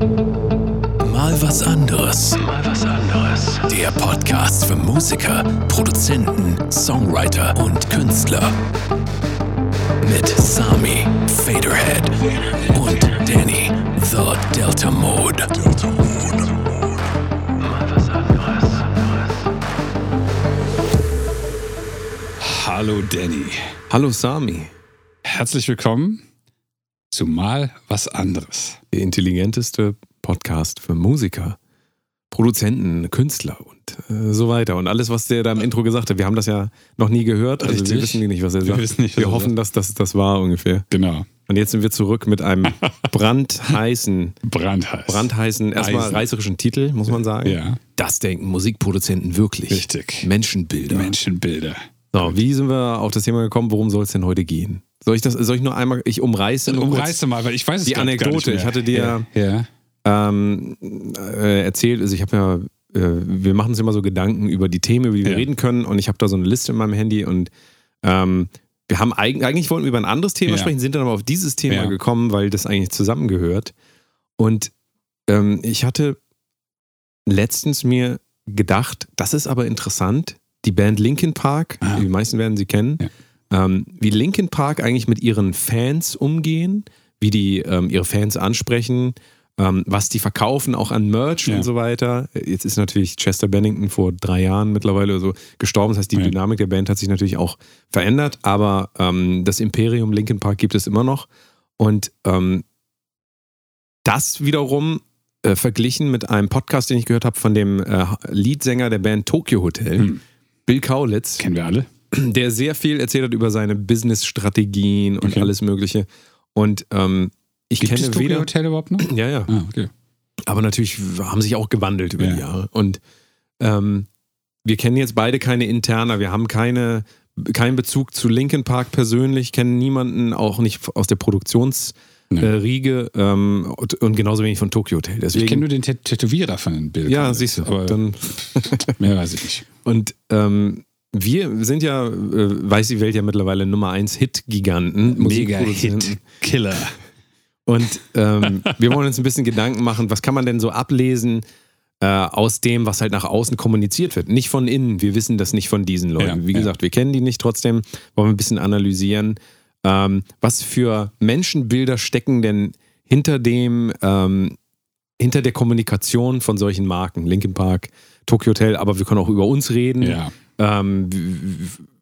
Mal was anderes. Mal was anderes. Der Podcast für Musiker, Produzenten, Songwriter und Künstler. Mit Sami, Faderhead und Danny, The Delta Mode. Delta Mode. Mal was anderes. Hallo Danny. Hallo Sami, Herzlich willkommen zu Mal was anderes. der intelligenteste Podcast für Musiker, Produzenten, Künstler und äh, so weiter. Und alles, was der da im Intro gesagt hat, wir haben das ja noch nie gehört. Also wir wissen nicht, was er Wir sagt. wissen nicht, was wir hoffen, dass das das war ungefähr. Genau. Und jetzt sind wir zurück mit einem brandheißen, Brandheiß. brandheißen, erstmal Eisen. reißerischen Titel, muss man sagen. Ja. Das denken Musikproduzenten wirklich. Richtig. Menschenbilder. Menschenbilder. So, wie sind wir auf das Thema gekommen? Worum soll es denn heute gehen? Soll ich das, soll ich nur einmal, ich umreiße nur Umreiße mal, weil ich weiß es die grad gar nicht Anekdote. Ich hatte dir Ja. ähm, äh, erzählt, also ich habe ja, äh, wir machen uns immer so Gedanken über die Themen, über die wir Ja. reden können und ich habe da so eine Liste in meinem Handy und ähm, wir haben eigentlich, eigentlich wollten wir über ein anderes Thema Ja. sprechen, sind dann aber auf dieses Thema gekommen, weil das eigentlich zusammengehört. Und ähm, ich hatte letztens mir gedacht, das ist aber interessant, die Band Linkin Park, Ah. die meisten werden sie kennen, ähm, wie Linkin Park eigentlich mit ihren Fans umgehen, wie die ähm, ihre Fans ansprechen, ähm, was die verkaufen, auch an Merch Ja. und so weiter. Jetzt ist natürlich Chester Bennington vor drei Jahren mittlerweile so gestorben. Das heißt, die Ja. Dynamik der Band hat sich natürlich auch verändert, aber ähm, das Imperium Linkin Park gibt es immer noch. Und ähm, das wiederum äh, verglichen mit einem Podcast, den ich gehört habe von dem äh, Leadsänger der Band Tokyo Hotel, Hm. Bill Kaulitz Kennen wir alle. Der sehr viel erzählt hat über seine Business-Strategien und Okay. alles Mögliche. Und ähm, ich Gibt es kenne Tokyo weder. Hotel überhaupt noch? Ja, ja. Ah, okay. Aber natürlich haben sich auch gewandelt über Ja. die Jahre. Und ähm, wir kennen jetzt beide keine Interna, wir haben keine, keinen Bezug zu Linkin Park persönlich, kennen niemanden, auch nicht aus der Produktionsriege Nee. äh, Riege, ähm, und, und genauso wenig von Tokyo Hotel. Deswegen, Ich kenne nur den Tä- Tätowierer von den Bildern. ja, siehst du. Aber Dann, mehr weiß ich nicht. Und ähm, wir sind ja, äh, weiß die Welt ja mittlerweile Nummer 1 Hit-Giganten. Musikproduzenten. Killer. Und ähm, wir wollen uns ein bisschen Gedanken machen, was kann man denn so ablesen äh, aus dem, was halt nach außen kommuniziert wird. Nicht von innen. Wir wissen das nicht von diesen Leuten. Ja, Wie ja. gesagt, wir kennen die nicht. Trotzdem wollen wir ein bisschen analysieren. Ähm, was für Menschenbilder stecken denn hinter dem, ähm, hinter der Kommunikation von solchen Marken? Linkin Park, Tokyo Hotel, aber wir können auch über uns reden. Ja. Ähm,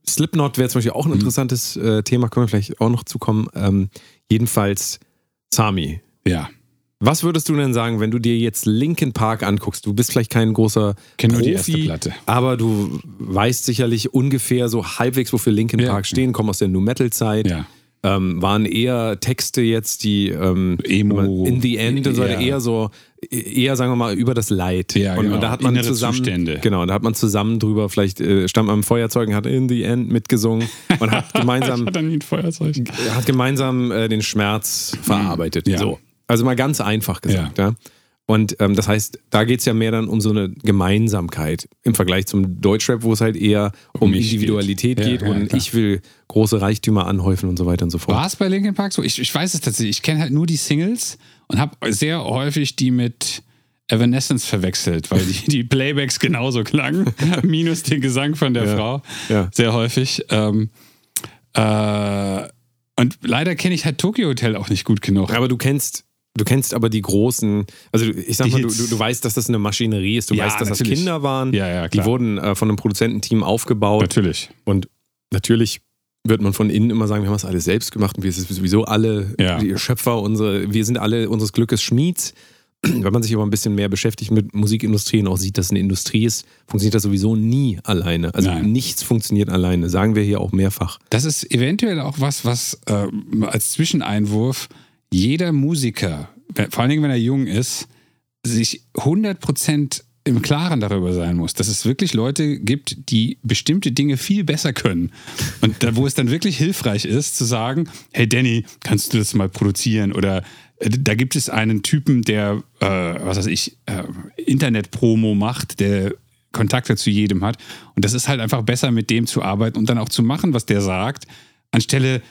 Slipknot wäre zum Beispiel auch Mhm. ein interessantes äh, Thema, können wir vielleicht auch noch zukommen. Ähm, jedenfalls, Sami, Ja. was würdest du denn sagen, wenn du dir jetzt Linkin Park anguckst? Du bist vielleicht kein großer Kenn nur Profi, die erste Platte. aber du weißt sicherlich ungefähr so halbwegs, wofür Linkin Ja. Park stehen, kommen aus der New Metal Zeit. Ja. Ähm, waren eher Texte jetzt, die ähm, Emo. in the end und so weiter, Ja. eher so, eher sagen wir mal über das Leid. Ja, und, genau. und da hat man Innere zusammen, Zustände. genau, da hat man zusammen drüber, vielleicht äh, stand man am Feuerzeug und hat in the end mitgesungen und hat gemeinsam Hat hat gemeinsam äh, den Schmerz verarbeitet. Ja. So. Also mal ganz einfach gesagt, ja. Und ähm, das heißt, da geht es ja mehr dann um so eine Gemeinsamkeit im Vergleich zum Deutschrap, wo es halt eher um, Um Individualität geht. Ja, geht ja, und ich will große Reichtümer anhäufen und so weiter und so fort. War es bei Linkin Park so? Ich, ich weiß es tatsächlich. Ich kenne halt nur die Singles und habe sehr häufig die mit Evanescence verwechselt, weil die, die Playbacks genauso klangen, minus den Gesang von der Ja. Frau. Ja. Sehr häufig. Ähm, äh, und leider kenne ich halt Tokyo Hotel auch nicht gut genug. Aber du kennst, du kennst aber die großen, also ich sag mal, du, du, du weißt, dass das eine Maschinerie ist, du Ja, weißt, dass das natürlich. Kinder waren, Ja, ja, die wurden äh, von einem Produzententeam aufgebaut Natürlich. und natürlich wird man von innen immer sagen, wir haben das alles selbst gemacht und wir sind sowieso alle Ja. Schöpfer, unsere, wir sind alle unseres Glückes Schmieds. Wenn man sich aber ein bisschen mehr beschäftigt mit Musikindustrie und auch sieht, dass es eine Industrie ist, funktioniert das sowieso nie alleine. Also Nein. nichts funktioniert alleine, sagen wir hier auch mehrfach. Das ist eventuell auch was, was ähm, als Zwischeneinwurf jeder Musiker, vor allen Dingen, wenn er jung ist, sich 100% im Klaren darüber sein muss, dass es wirklich Leute gibt, die bestimmte Dinge viel besser können. Und da, wo es dann wirklich hilfreich ist, zu sagen, hey Danny, kannst du das mal produzieren? Oder äh, da gibt es einen Typen, der, äh, was weiß ich, äh, Internet-Promo macht, der Kontakte zu jedem hat. Und das ist halt einfach besser, mit dem zu arbeiten und dann auch zu machen, was der sagt, anstelle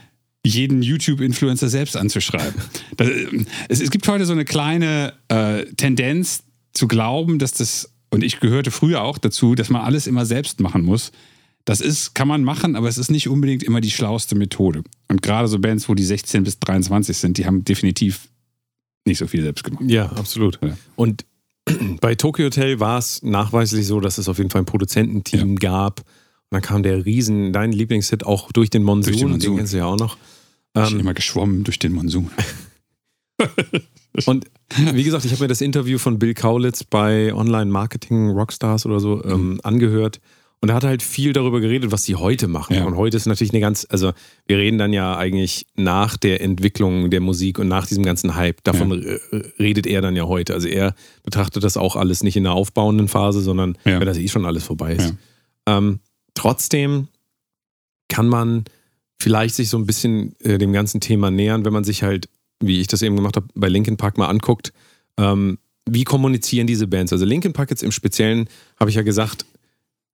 jeden YouTube-Influencer selbst anzuschreiben. Das, äh, es, es, gibt heute so eine kleine äh, Tendenz zu glauben, dass das, und ich gehörte früher auch dazu, dass man alles immer selbst machen muss. Das ist, kann man machen, aber es ist nicht unbedingt immer die schlauste Methode. Und gerade so Bands, wo die 16 bis 23 sind, die haben definitiv nicht so viel selbst gemacht. Ja, absolut. Ja. Und bei Tokyo Hotel war es nachweislich so, dass es auf jeden Fall ein Produzententeam ja. gab. Und dann kam der Riesen, dein Lieblingshit auch durch den Monsun, durch den, Monsun. den kennst du ja auch noch. Ich ähm, immer geschwommen durch den Monsun. und wie gesagt, ich habe mir das Interview von Bill Kaulitz bei Online Marketing Rockstars oder so ähm, mhm. angehört. Und er hat halt viel darüber geredet, was sie heute machen. Ja. Und heute ist natürlich eine ganz, also wir reden dann ja eigentlich nach der Entwicklung der Musik und nach diesem ganzen Hype. Davon ja. redet er dann ja heute. Also er betrachtet das auch alles nicht in der aufbauenden Phase, sondern ja. wenn das eh schon alles vorbei ist. Ähm, trotzdem kann man vielleicht sich so ein bisschen äh, dem ganzen Thema nähern, wenn man sich halt, wie ich das eben gemacht habe, bei Linkin Park mal anguckt. Ähm, wie kommunizieren diese Bands? Also Linkin Park jetzt im Speziellen, habe ich ja gesagt,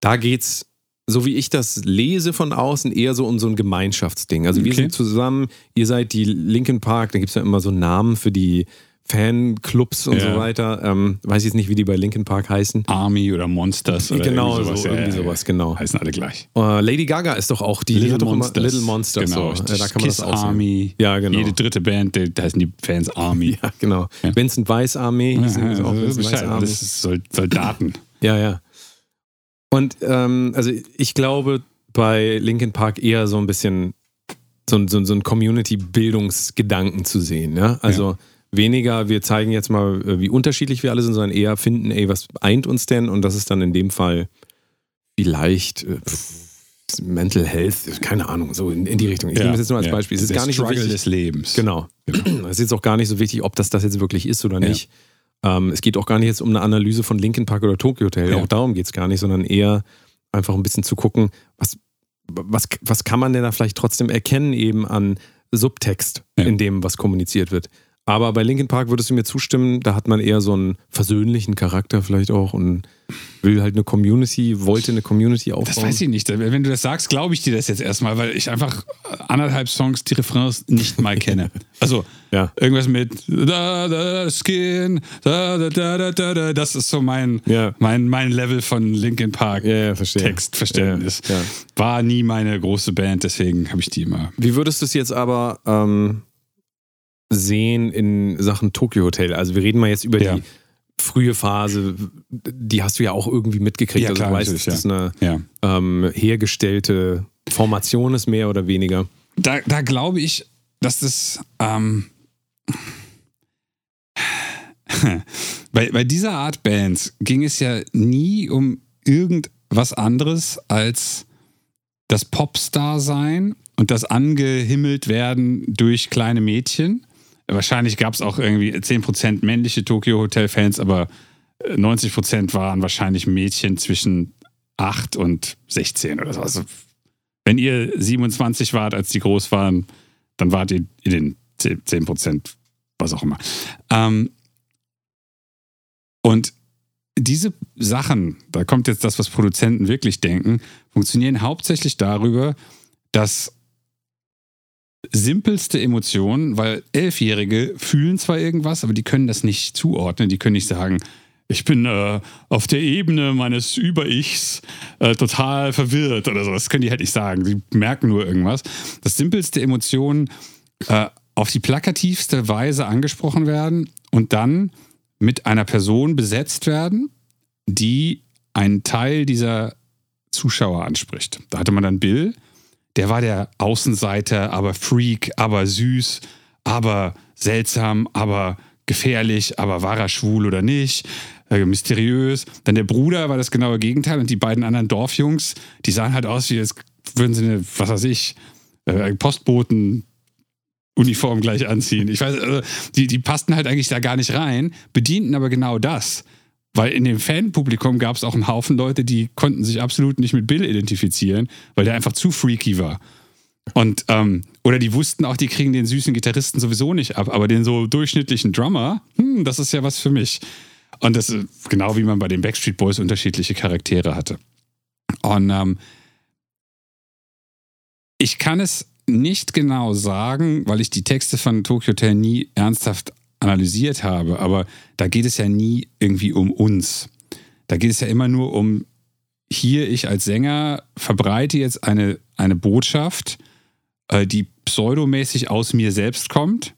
da geht's, so wie ich das lese von außen, eher so um so ein Gemeinschaftsding. Also okay. wir sind zusammen, ihr seid die Linkin Park, da gibt es ja immer so Namen für die Fanclubs und ja. so weiter. Ähm, weiß jetzt nicht, wie die bei Linkin Park heißen. Army oder Monsters oder genau, irgendwie sowas. So, irgendwie ja, sowas, genau. Heißen alle gleich. Uh, Lady Gaga ist doch auch die Little, Monsters. Little Monsters. Genau. So. Da kann man Kiss das auch Army. Ja, genau. Jede dritte Band, da heißen die Fans Army. Ja, genau. Ja. Vincent Weiss Army. Ja, ja, auch Vincent Weiss Army. Das ist Soldaten. ja, ja. Und ähm, also ich glaube bei Linkin Park eher so ein bisschen so, so, so ein Community-Bildungsgedanken zu sehen. Ja? Also ja. Weniger, wir zeigen jetzt mal, äh, wie unterschiedlich wir alle sind, sondern eher finden, ey, was eint uns denn? Und das ist dann in dem Fall vielleicht äh, Mental Health, keine Ahnung, so in, in die Richtung. Ich ja, nehme es jetzt nur als ja. Beispiel. Es ist Der gar nicht Struggle so wichtig, des Lebens. Genau. genau. Es ist jetzt auch gar nicht so wichtig, ob das das jetzt wirklich ist oder nicht. Ähm, es geht auch gar nicht jetzt um eine Analyse von Linkin Park oder Tokyo Hotel. Ja. Auch darum geht es gar nicht, sondern eher einfach ein bisschen zu gucken, was, was, was kann man denn da vielleicht trotzdem erkennen eben an Subtext ja. in dem, was kommuniziert wird. Aber bei Linkin Park würdest du mir zustimmen, da hat man eher so einen versöhnlichen Charakter vielleicht auch und will halt eine Community, wollte eine Community aufbauen. Das weiß ich nicht. Wenn du das sagst, glaube ich dir das jetzt erstmal, weil ich einfach anderthalb Songs, die Refrains nicht mal kenne. Also ja. irgendwas mit da, da, Skin, da, da, da, da, da, das ist so mein, ja. mein, mein Level von Linkin Park ja, Textverständnis. War nie meine große Band, deswegen habe ich die immer. Wie würdest du es jetzt aber ähm sehen in Sachen Tokyo Hotel? Also wir reden mal jetzt über ja. die frühe Phase, die hast du ja auch irgendwie mitgekriegt. Ja, also klar, du weißt, das eine ja. ähm, hergestellte Formation ist, mehr oder weniger. Da, da glaube ich, dass das ähm, bei, bei dieser Art Bands ging es ja nie um irgendwas anderes als das Popstar-Sein und das angehimmelt werden durch kleine Mädchen Wahrscheinlich gab es auch irgendwie 10% männliche Tokyo Hotel-Fans, aber 90% äh, waren wahrscheinlich Mädchen zwischen 8 und 16 oder so. Also, wenn ihr 27 wart, als die groß waren, dann wart ihr in den 10%, was auch immer. Ähm, und diese Sachen, da kommt jetzt das, was Produzenten wirklich denken, funktionieren hauptsächlich darüber, dass simpelste Emotionen, weil Elfjährige fühlen zwar irgendwas, aber die können das nicht zuordnen. Die können nicht sagen, ich bin äh, auf der Ebene meines Über-Ichs äh, total verwirrt oder so. Das können die halt nicht sagen. Sie merken nur irgendwas. Das simpelste Emotionen äh, auf die plakativste Weise angesprochen werden und dann mit einer Person besetzt werden, die einen Teil dieser Zuschauer anspricht. Da hatte man dann Bill, der war der Außenseiter, aber Freak, aber süß, aber seltsam, aber gefährlich, aber war er schwul oder nicht? Äh, mysteriös. Dann der Bruder war das genaue Gegenteil und die beiden anderen Dorfjungs, die sahen halt aus, wie als würden sie eine, was weiß ich, äh, Postboten Uniform gleich anziehen. Ich weiß, also, die, die passten halt eigentlich da gar nicht rein, bedienten aber genau das. Weil in dem Fanpublikum gab es auch einen Haufen Leute, die konnten sich absolut nicht mit Bill identifizieren, weil der einfach zu freaky war. Und, ähm, oder die wussten auch, die kriegen den süßen Gitarristen sowieso nicht ab, aber den so durchschnittlichen Drummer, hm, das ist ja was für mich. Und das ist genau wie man bei den Backstreet Boys unterschiedliche Charaktere hatte. Und ähm, ich kann es nicht genau sagen, weil ich die Texte von Tokyo Hotel nie ernsthaft analysiert habe, aber da geht es ja nie irgendwie um uns. Da geht es ja immer nur um, hier ich als Sänger verbreite jetzt eine, eine Botschaft, äh, die pseudomäßig aus mir selbst kommt,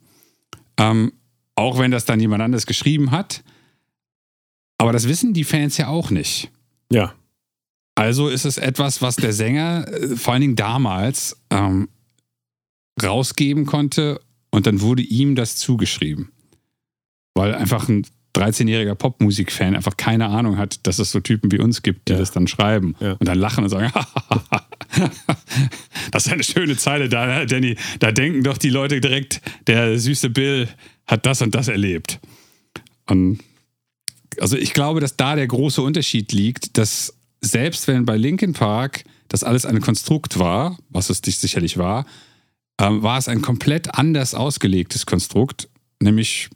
ähm, auch wenn das dann jemand anderes geschrieben hat. Aber das wissen die Fans ja auch nicht. Ja. Also ist es etwas, was der Sänger äh, vor allen Dingen damals ähm, rausgeben konnte und dann wurde ihm das zugeschrieben. Weil einfach ein 13-jähriger Popmusik-Fan einfach keine Ahnung hat, dass es so Typen wie uns gibt, die Ja. das dann schreiben Ja. und dann lachen und sagen, das ist eine schöne Zeile da, Danny. Da denken doch die Leute direkt, der süße Bill hat das und das erlebt. Und also ich glaube, dass da der große Unterschied liegt, dass selbst wenn bei Linkin Park das alles ein Konstrukt war, was es dich sicherlich war, ähm, war es ein komplett anders ausgelegtes Konstrukt, nämlich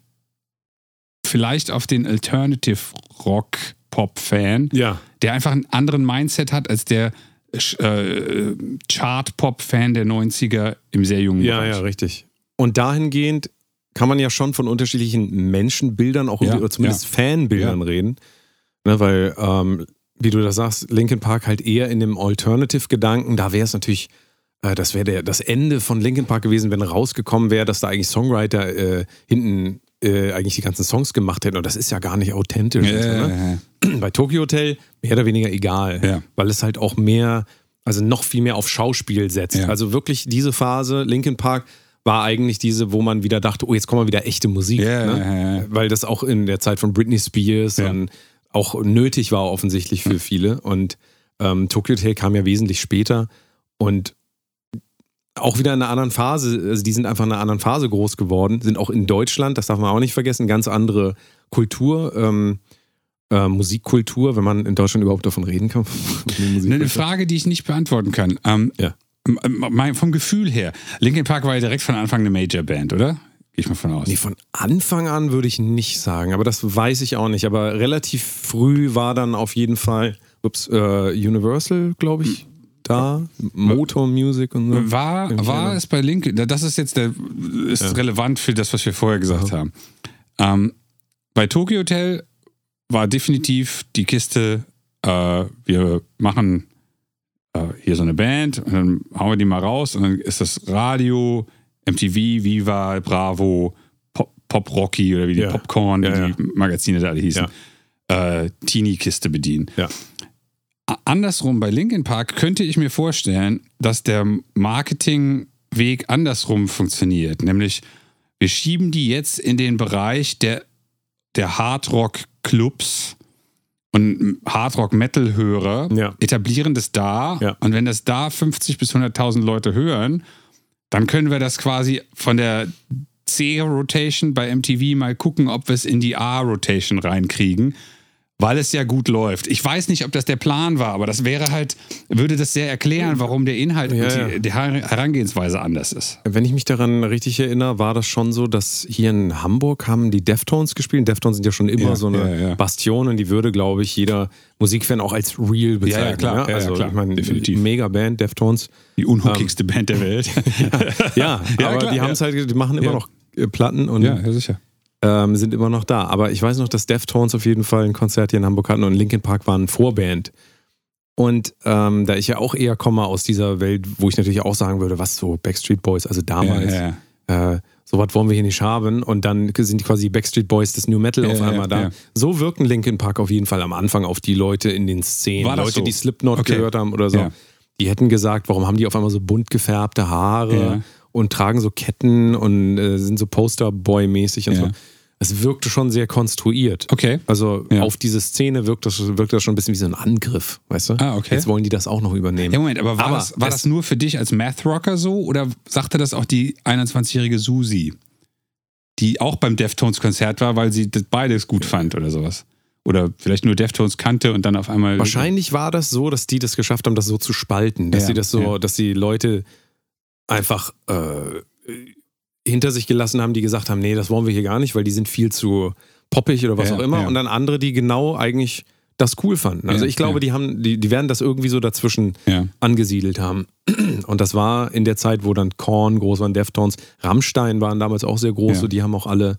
vielleicht auf den Alternative Rock Pop Fan, Ja. der einfach einen anderen Mindset hat als der äh, Chart Pop Fan der 90er im sehr jungen Ja, Bereich. ja, richtig. Und dahingehend kann man ja schon von unterschiedlichen Menschenbildern, auch Ja, oder zumindest ja. Fanbildern Ja. reden. Ne, weil, ähm, wie du das sagst, Linkin Park halt eher in dem Alternative-Gedanken, da wäre es natürlich, äh, das wäre das Ende von Linkin Park gewesen, wenn rausgekommen wäre, dass da eigentlich Songwriter äh, hinten äh, eigentlich die ganzen Songs gemacht hätten. Und das ist ja gar nicht authentisch. Ja, so, ja, ne? ja. bei Tokyo Hotel mehr oder weniger egal, Ja. weil es halt auch mehr, also noch viel mehr auf Schauspiel setzt. Ja. Also wirklich diese Phase, Linkin Park, war eigentlich diese, wo man wieder dachte, oh, jetzt kommt mal wieder echte Musik. Ja, ne? ja, ja. Weil das auch in der Zeit von Britney Spears Ja. und auch nötig war offensichtlich für viele. Und ähm, Tokyo Hotel kam ja wesentlich später und auch wieder in einer anderen Phase, also die sind einfach in einer anderen Phase groß geworden, sind auch in Deutschland, das darf man auch nicht vergessen, ganz andere Kultur, ähm, äh, Musikkultur, wenn man in Deutschland überhaupt davon reden kann. Eine, Frage, die ich nicht beantworten kann. Ähm, Ja. mein- vom Gefühl her, Linkin Park war ja direkt von Anfang eine Major-Band, oder? Gehe ich mal von aus. Nee, von Anfang an würde ich nicht sagen, aber das weiß ich auch nicht. Aber relativ früh war dann auf jeden Fall ups, äh, Universal, glaube ich, da. Motor Music und so. War, war es bei Linkin, das ist jetzt der, ist relevant für das, was wir vorher gesagt haben. Ähm, bei Tokyo Hotel war definitiv die Kiste, äh, wir machen äh, hier so eine Band und dann hauen wir die mal raus und dann ist das Radio, MTV, Viva, Bravo, Pop, Pop Rocky oder wie die Ja. Popcorn, Ja, wie die Magazine da alle hießen, äh, Teenie-Kiste bedienen. Ja. Andersrum bei Linkin Park könnte ich mir vorstellen, dass der Marketingweg andersrum funktioniert. Nämlich, wir schieben die jetzt in den Bereich der, der Hardrock-Clubs und Hardrock-Metal-Hörer, Ja. etablieren das da. Ja. Und wenn das da 50 bis 100.000 Leute hören, dann können wir das quasi von der C-Rotation bei MTV mal gucken, ob wir es in die A-Rotation reinkriegen, weil es ja gut läuft. Ich weiß nicht, ob das der Plan war, aber das wäre halt, würde das sehr erklären, warum der Inhalt Ja, und die, die Herangehensweise anders ist. Wenn ich mich daran richtig erinnere, war das schon so, dass hier in Hamburg haben die Deftones gespielt. Deftones sind ja schon immer Ja, so eine ja. Bastion und die würde, glaube ich, jeder Musikfan auch als real bezeichnen. Ja, klar. ne? Ja, ja, also, klar. ich meine, Definitiv. mega Band, Deftones. Die unhookigste Band der Welt. Ja, aber klar, die haben es halt, die machen immer noch äh, Platten und ja, ja, sicher. Ähm, sind immer noch da. Aber ich weiß noch, dass Deftones auf jeden Fall ein Konzert hier in Hamburg hatten und Linkin Park waren Vorband. Und ähm, da ich ja auch eher komme aus dieser Welt, wo ich natürlich auch sagen würde, was so Backstreet Boys, also damals, Ja, ja. äh, so was wollen wir hier nicht haben. Und dann sind quasi Backstreet Boys des New Metal Ja, auf einmal da. So wirken Linkin Park auf jeden Fall am Anfang auf die Leute in den Szenen. Leute, so? die Slipknot Okay. gehört haben oder so. Die hätten gesagt, warum haben die auf einmal so bunt gefärbte Haare Ja. Und tragen so Ketten und äh, sind so Posterboy-mäßig und Ja. so. Es wirkte schon sehr konstruiert. Okay. Also Ja. auf diese Szene wirkt das, wirkt das schon ein bisschen wie so ein Angriff, weißt du? Ah, okay. Jetzt wollen die das auch noch übernehmen. Ja, Moment, aber war, Aber das, war das nur für dich als Math-Rocker so oder sagte das auch die 21-jährige Susi, die auch beim Deftones-Konzert war, weil sie das beides gut fand oder sowas? Oder vielleicht nur Deftones kannte und dann auf einmal. Wahrscheinlich war das so, dass die das geschafft haben, das so zu spalten. Dass Ja, sie das so, ja. dass die Leute einfach äh, hinter sich gelassen haben, die gesagt haben, nee, das wollen wir hier gar nicht, weil die sind viel zu poppig oder was Ja, auch immer. ja. Und dann andere, die genau eigentlich das cool fanden. Also Ja, ich glaube, die haben, die, die werden das irgendwie so dazwischen angesiedelt haben. Und das war in der Zeit, wo dann Korn groß waren, Deftones, Rammstein waren damals auch sehr groß. So, die haben auch alle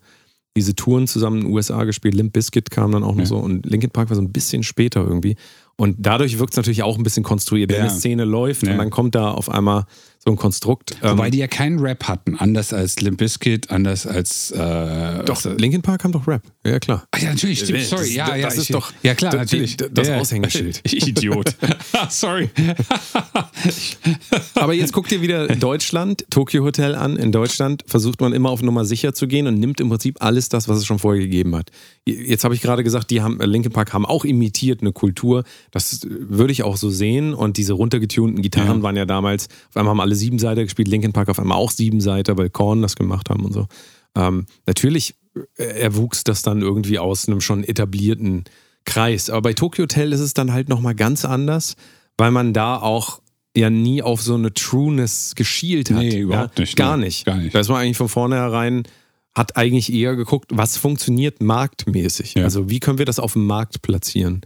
diese Touren zusammen in den USA gespielt. Limp Bizkit kam dann auch noch so und Linkin Park war so ein bisschen später irgendwie. Und dadurch wirkt es natürlich auch ein bisschen konstruiert. Wenn eine Szene läuft und dann kommt da auf einmal so ein Konstrukt. ähm, Wobei die ja keinen Rap hatten, anders als Limp Bizkit, anders als äh, doch, was- Linkin Park haben doch Rap. Ja, klar. Ach ja, natürlich, stimmt. Das- Sorry, ja, das ja. ist ich, doch- ja klar, das- natürlich. das ja. Aushängeschild. Idiot. Sorry. Aber jetzt guck dir wieder Deutschland, Tokyo Hotel an. In Deutschland versucht man immer auf Nummer sicher zu gehen und nimmt im Prinzip alles das, was es schon vorher gegeben hat. Jetzt habe ich gerade gesagt, die haben, Linkin Park haben auch imitiert eine Kultur. Das würde ich auch so sehen. Und diese runtergetunten Gitarren Ja. waren ja damals, auf einmal haben alle Siebenseiter gespielt, Linkin Park auf einmal auch Siebenseiter, weil Korn das gemacht haben und so. Ähm, natürlich erwuchs das dann irgendwie aus einem schon etablierten Kreis. Aber bei Tokyo Hotel ist es dann halt nochmal ganz anders, weil man da auch ja nie auf so eine Trueness geschielt hat. Nee, überhaupt ja? nicht, Gar nee, nicht. gar nicht. Da ist man eigentlich von vornherein, hat eigentlich eher geguckt, was funktioniert marktmäßig. Ja. Also wie können wir das auf dem Markt platzieren?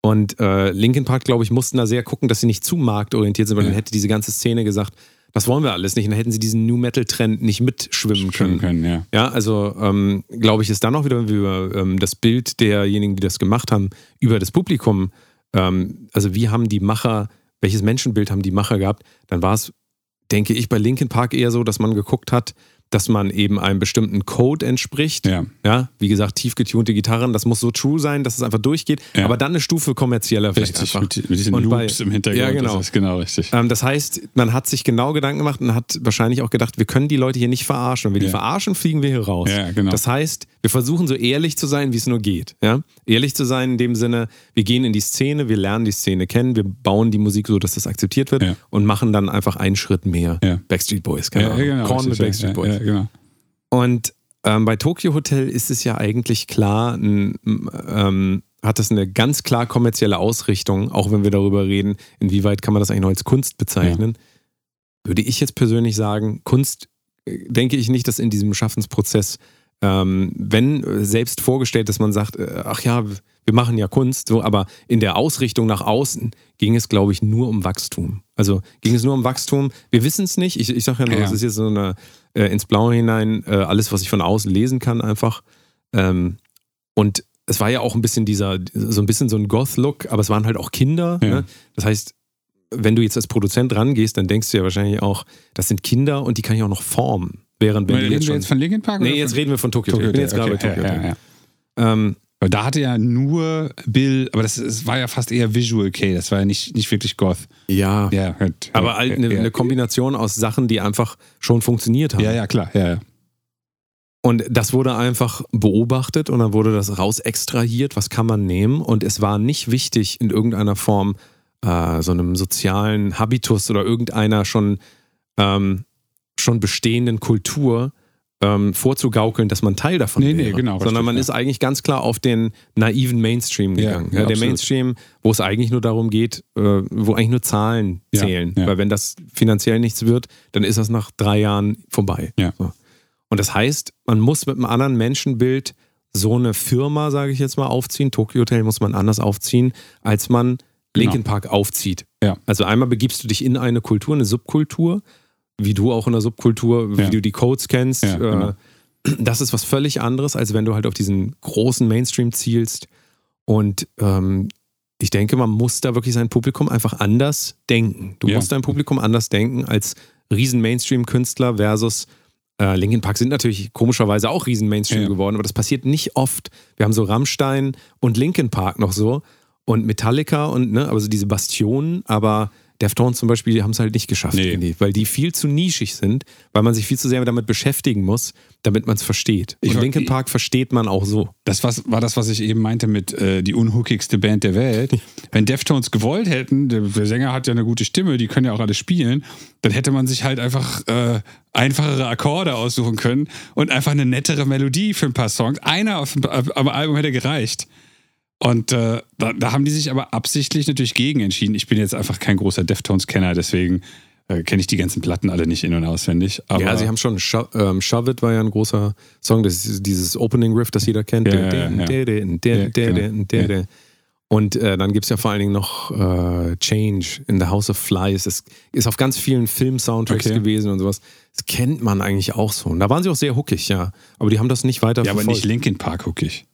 Und äh, Linkin Park, glaube ich, mussten da sehr gucken, dass sie nicht zu marktorientiert sind, weil Ja. dann hätte diese ganze Szene gesagt, das wollen wir alles nicht. Und dann hätten sie diesen New Metal-Trend nicht mitschwimmen können. Können, ja. Ja, also ähm, glaube ich, ist dann auch wieder über ähm, das Bild derjenigen, die das gemacht haben, über das Publikum, ähm, also wie haben die Macher, welches Menschenbild haben die Macher gehabt, dann war es, denke ich, bei Linkin Park eher so, dass man geguckt hat, dass man eben einem bestimmten Code entspricht. Ja. Ja, wie gesagt, tief getunte Gitarren, das muss so true sein, dass es einfach durchgeht, Ja. aber dann eine Stufe kommerzieller vielleicht Richtig, einfach. mit, mit diesen Und bei- Loops im Hintergrund. Ja, genau. Das ist genau richtig. Ähm, das heißt, man hat sich genau Gedanken gemacht und hat wahrscheinlich auch gedacht, wir können die Leute hier nicht verarschen. Wenn wir die Ja. verarschen, fliegen wir hier raus. Ja, genau. Das heißt, wir versuchen so ehrlich zu sein, wie es nur geht. Ja? Ehrlich zu sein in dem Sinne, wir gehen in die Szene, wir lernen die Szene kennen, wir bauen die Musik so, dass das akzeptiert wird und machen dann einfach einen Schritt mehr. Ja. Backstreet Boys, keine Ja, genau. Korn mit Backstreet ja, Boys. Ja, genau. Und ähm, bei Tokyo Hotel ist es ja eigentlich klar, ein, ähm, hat das eine ganz klar kommerzielle Ausrichtung, auch wenn wir darüber reden, inwieweit kann man das eigentlich noch als Kunst bezeichnen. Würde ich jetzt persönlich sagen, Kunst äh, denke ich nicht, dass in diesem Schaffensprozess, ähm, wenn äh, selbst vorgestellt, dass man sagt, äh, ach ja, wir machen ja Kunst, so, aber in der Ausrichtung nach außen ging es, glaube ich, nur um Wachstum. Also ging es nur um Wachstum. Wir wissen es nicht. Ich, ich sage ja nur, Ja. es ist jetzt so eine äh, ins Blaue hinein, äh, alles, was ich von außen lesen kann, einfach. Ähm, und es war ja auch ein bisschen dieser, so ein bisschen so ein Goth-Look, aber es waren halt auch Kinder. Ja. Ne? Das heißt, wenn du jetzt als Produzent rangehst, dann denkst du ja wahrscheinlich auch, das sind Kinder und die kann ich auch noch formen. Während wenn Reden die wir jetzt schon. jetzt von Linkin Park? nee, jetzt reden wir von Tokyo. Tokyo. Ich bin jetzt gerade bei Okay, Tokyo. ja, ja. Ähm, Weil da hatte ja nur Bill, aber das, es war ja fast eher Visual K, das war ja nicht, nicht wirklich Goth. ja, Ja, halt, aber halt eine, ja, eine Kombination aus Sachen, die einfach schon funktioniert haben. Ja, ja, klar. Ja, ja. Und das wurde einfach beobachtet und dann wurde das raus extrahiert, was kann man nehmen. Und es war nicht wichtig, in irgendeiner Form äh, so einem sozialen Habitus oder irgendeiner schon, ähm, schon bestehenden Kultur ähm, vorzugaukeln, dass man Teil davon Nee, nee, wäre. genau, Sondern man ja. ist eigentlich ganz klar auf den naiven Mainstream gegangen. ja, Ja, der. Mainstream, wo es eigentlich nur darum geht, äh, wo eigentlich nur Zahlen zählen. Weil wenn das finanziell nichts wird, dann ist das nach drei Jahren vorbei. So. Und das heißt, man muss mit einem anderen Menschenbild so eine Firma, sage ich jetzt mal, aufziehen. Tokyo Hotel muss man anders aufziehen, als man Linkin Park aufzieht. Also einmal begibst du dich in eine Kultur, eine Subkultur, wie du auch in der Subkultur, wie Ja. du die Codes kennst. Ja, genau. äh, das ist was völlig anderes, als wenn du halt auf diesen großen Mainstream zielst. Und ähm, ich denke, man muss da wirklich sein Publikum einfach anders denken. Du Ja. musst dein Publikum anders denken als riesen Mainstream-Künstler versus äh, Linkin Park sind natürlich komischerweise auch riesen Mainstream Ja. geworden, aber das passiert nicht oft. Wir haben so Rammstein und Linkin Park noch so und Metallica und ne, aber so diese Bastionen, aber Deftones zum Beispiel, die haben es halt nicht geschafft, Nee. ich, weil die viel zu nischig sind, weil man sich viel zu sehr damit beschäftigen muss, damit man es versteht. Ich Und war- Linkin Park versteht man auch so. Das was, war das, was ich eben meinte mit äh, die unhookigste Band der Welt. Wenn Deftones gewollt hätten, der, der Sänger hat ja eine gute Stimme, die können ja auch alle spielen, dann hätte man sich halt einfach äh, einfachere Akkorde aussuchen können und einfach eine nettere Melodie für ein paar Songs. Einer auf auf- am Album hätte gereicht. Und äh, da, da haben die sich aber absichtlich natürlich gegen entschieden. Ich bin jetzt einfach kein großer Deftones-Kenner, deswegen äh, kenne ich die ganzen Platten alle nicht in- und auswendig. Aber ja, sie haben schon, Sho ähm, Shove It war ja ein großer Song, das ist dieses Opening Riff, das jeder kennt. Und äh, dann gibt es ja vor allen Dingen noch äh, Change in the House of Flies. Es ist auf ganz vielen Film-Soundtracks Okay. gewesen und sowas. Das kennt man eigentlich auch so. Und da waren sie auch sehr huckig, ja. Aber die haben das nicht weiter Ja, aber nicht Linkin Park huckig.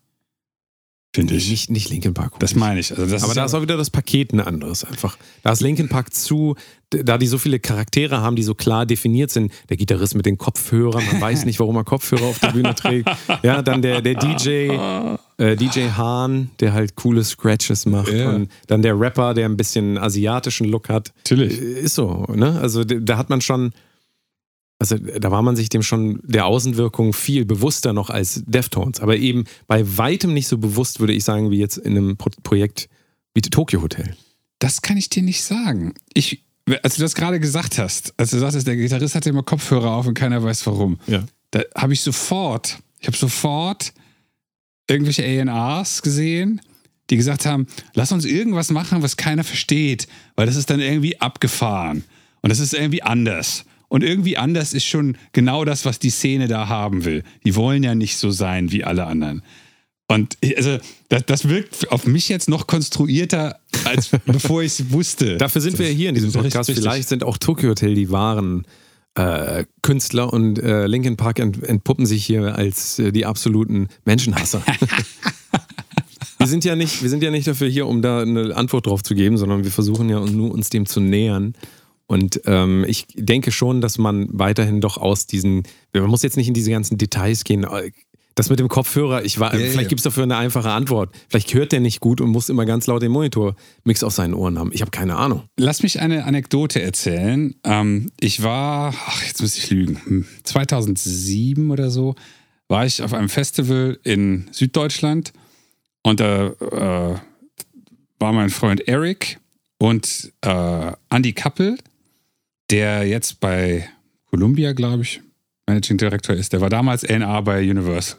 Finde ich. nicht, nicht Linkin Park. Das meine ich. Also das Aber ist da ja, ist auch wieder das Paket ein anderes einfach. Da ist Linkin Park zu, da die so viele Charaktere haben, die so klar definiert sind. Der Gitarrist mit den Kopfhörern, man weiß nicht, warum er Kopfhörer auf der Bühne trägt. Ja, dann der, der DJ, äh, DJ Hahn, der halt coole Scratches macht. Ja. Und dann der Rapper, der ein bisschen asiatischen Look hat. Natürlich. Äh, Ist so, ne? Also da hat man schon, also da war man sich dem schon der Außenwirkung viel bewusster noch als Deftones. Aber eben bei weitem nicht so bewusst, würde ich sagen, wie jetzt in einem Pro Projekt wie Tokyo Hotel. Das kann ich dir nicht sagen. Ich, als du das gerade gesagt hast, als du sagtest, der Gitarrist hatte immer Kopfhörer auf und keiner weiß warum, Ja. da habe ich sofort, ich habe sofort irgendwelche A&Rs gesehen, die gesagt haben, lass uns irgendwas machen, was keiner versteht, weil das ist dann irgendwie abgefahren und das ist irgendwie anders. Und irgendwie anders ist schon genau das, was die Szene da haben will. Die wollen ja nicht so sein wie alle anderen. Und ich- also das, das wirkt auf mich jetzt noch konstruierter, als bevor ich es wusste. Dafür sind wir hier in diesem Das Podcast. richtig. Vielleicht sind auch Tokyo Hotel die wahren äh, Künstler und äh, Linkin Park ent entpuppen sich hier als äh, die absoluten Menschenhasser. wir, sind ja nicht, wir sind ja nicht dafür hier, um da eine Antwort drauf zu geben, sondern wir versuchen ja nur uns dem zu nähern. Und ähm, ich denke schon, dass man weiterhin doch aus diesen, man muss jetzt nicht in diese ganzen Details gehen. Das mit dem Kopfhörer, ich war, Ja, vielleicht ja. gibt es dafür eine einfache Antwort. Vielleicht hört der nicht gut und muss immer ganz laut den Monitor-Mix auf seinen Ohren haben. Ich habe keine Ahnung. Lass mich eine Anekdote erzählen. Ähm, ich war, ach, jetzt muss ich lügen, hm, 2007 oder so, war ich auf einem Festival in Süddeutschland und da äh, war mein Freund Eric und äh, Andy Kappel, der jetzt bei Columbia, glaube ich, Managing Director ist. Der war damals NA bei Universal.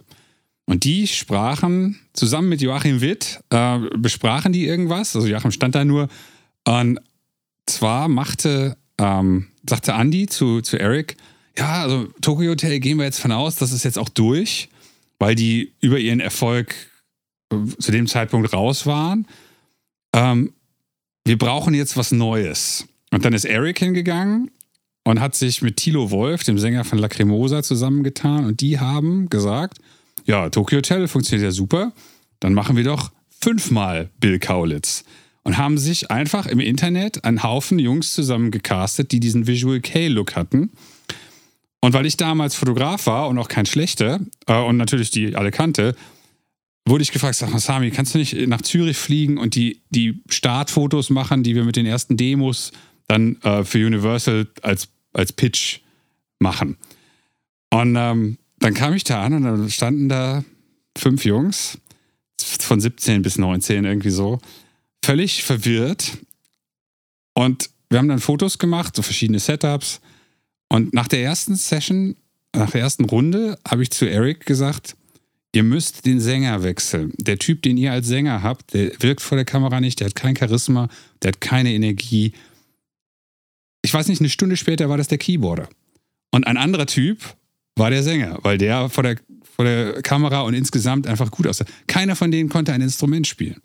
Und die sprachen zusammen mit Joachim Witt, äh, besprachen die irgendwas. Also Joachim stand da nur. Und zwar machte, ähm, sagte Andy zu, zu Eric, ja, also Tokyo Hotel gehen wir jetzt von aus, das ist jetzt auch durch, weil die über ihren Erfolg äh, zu dem Zeitpunkt raus waren. Ähm, wir brauchen jetzt was Neues. Und dann ist Eric hingegangen und hat sich mit Thilo Wolf, dem Sänger von Lacrimosa, zusammengetan. Und die haben gesagt, ja, Tokyo Hotel funktioniert ja super, dann machen wir doch fünfmal Bill Kaulitz. Und haben sich einfach im Internet einen Haufen Jungs zusammengecastet, die diesen Visual K-Look hatten. Und weil ich damals Fotograf war und auch kein schlechter äh, und natürlich die alle kannte, wurde ich gefragt, sag mal, Sami, kannst du nicht nach Zürich fliegen und die, die Startfotos machen, die wir mit den ersten Demos dann äh, für Universal als, als Pitch machen? Und ähm, dann kam ich da an und dann standen da fünf Jungs von 17 bis 19 irgendwie so, völlig verwirrt. Und wir haben dann Fotos gemacht, so verschiedene Setups. Und nach der ersten Session, nach der ersten Runde, habe ich zu Eric gesagt, ihr müsst den Sänger wechseln. Der Typ, den ihr als Sänger habt, der wirkt vor der Kamera nicht, der hat kein Charisma, der hat keine Energie. Ich weiß nicht, eine Stunde später war das der Keyboarder. Und ein anderer Typ war der Sänger, weil der vor der, vor der Kamera und insgesamt einfach gut aussah. Keiner von denen konnte ein Instrument spielen.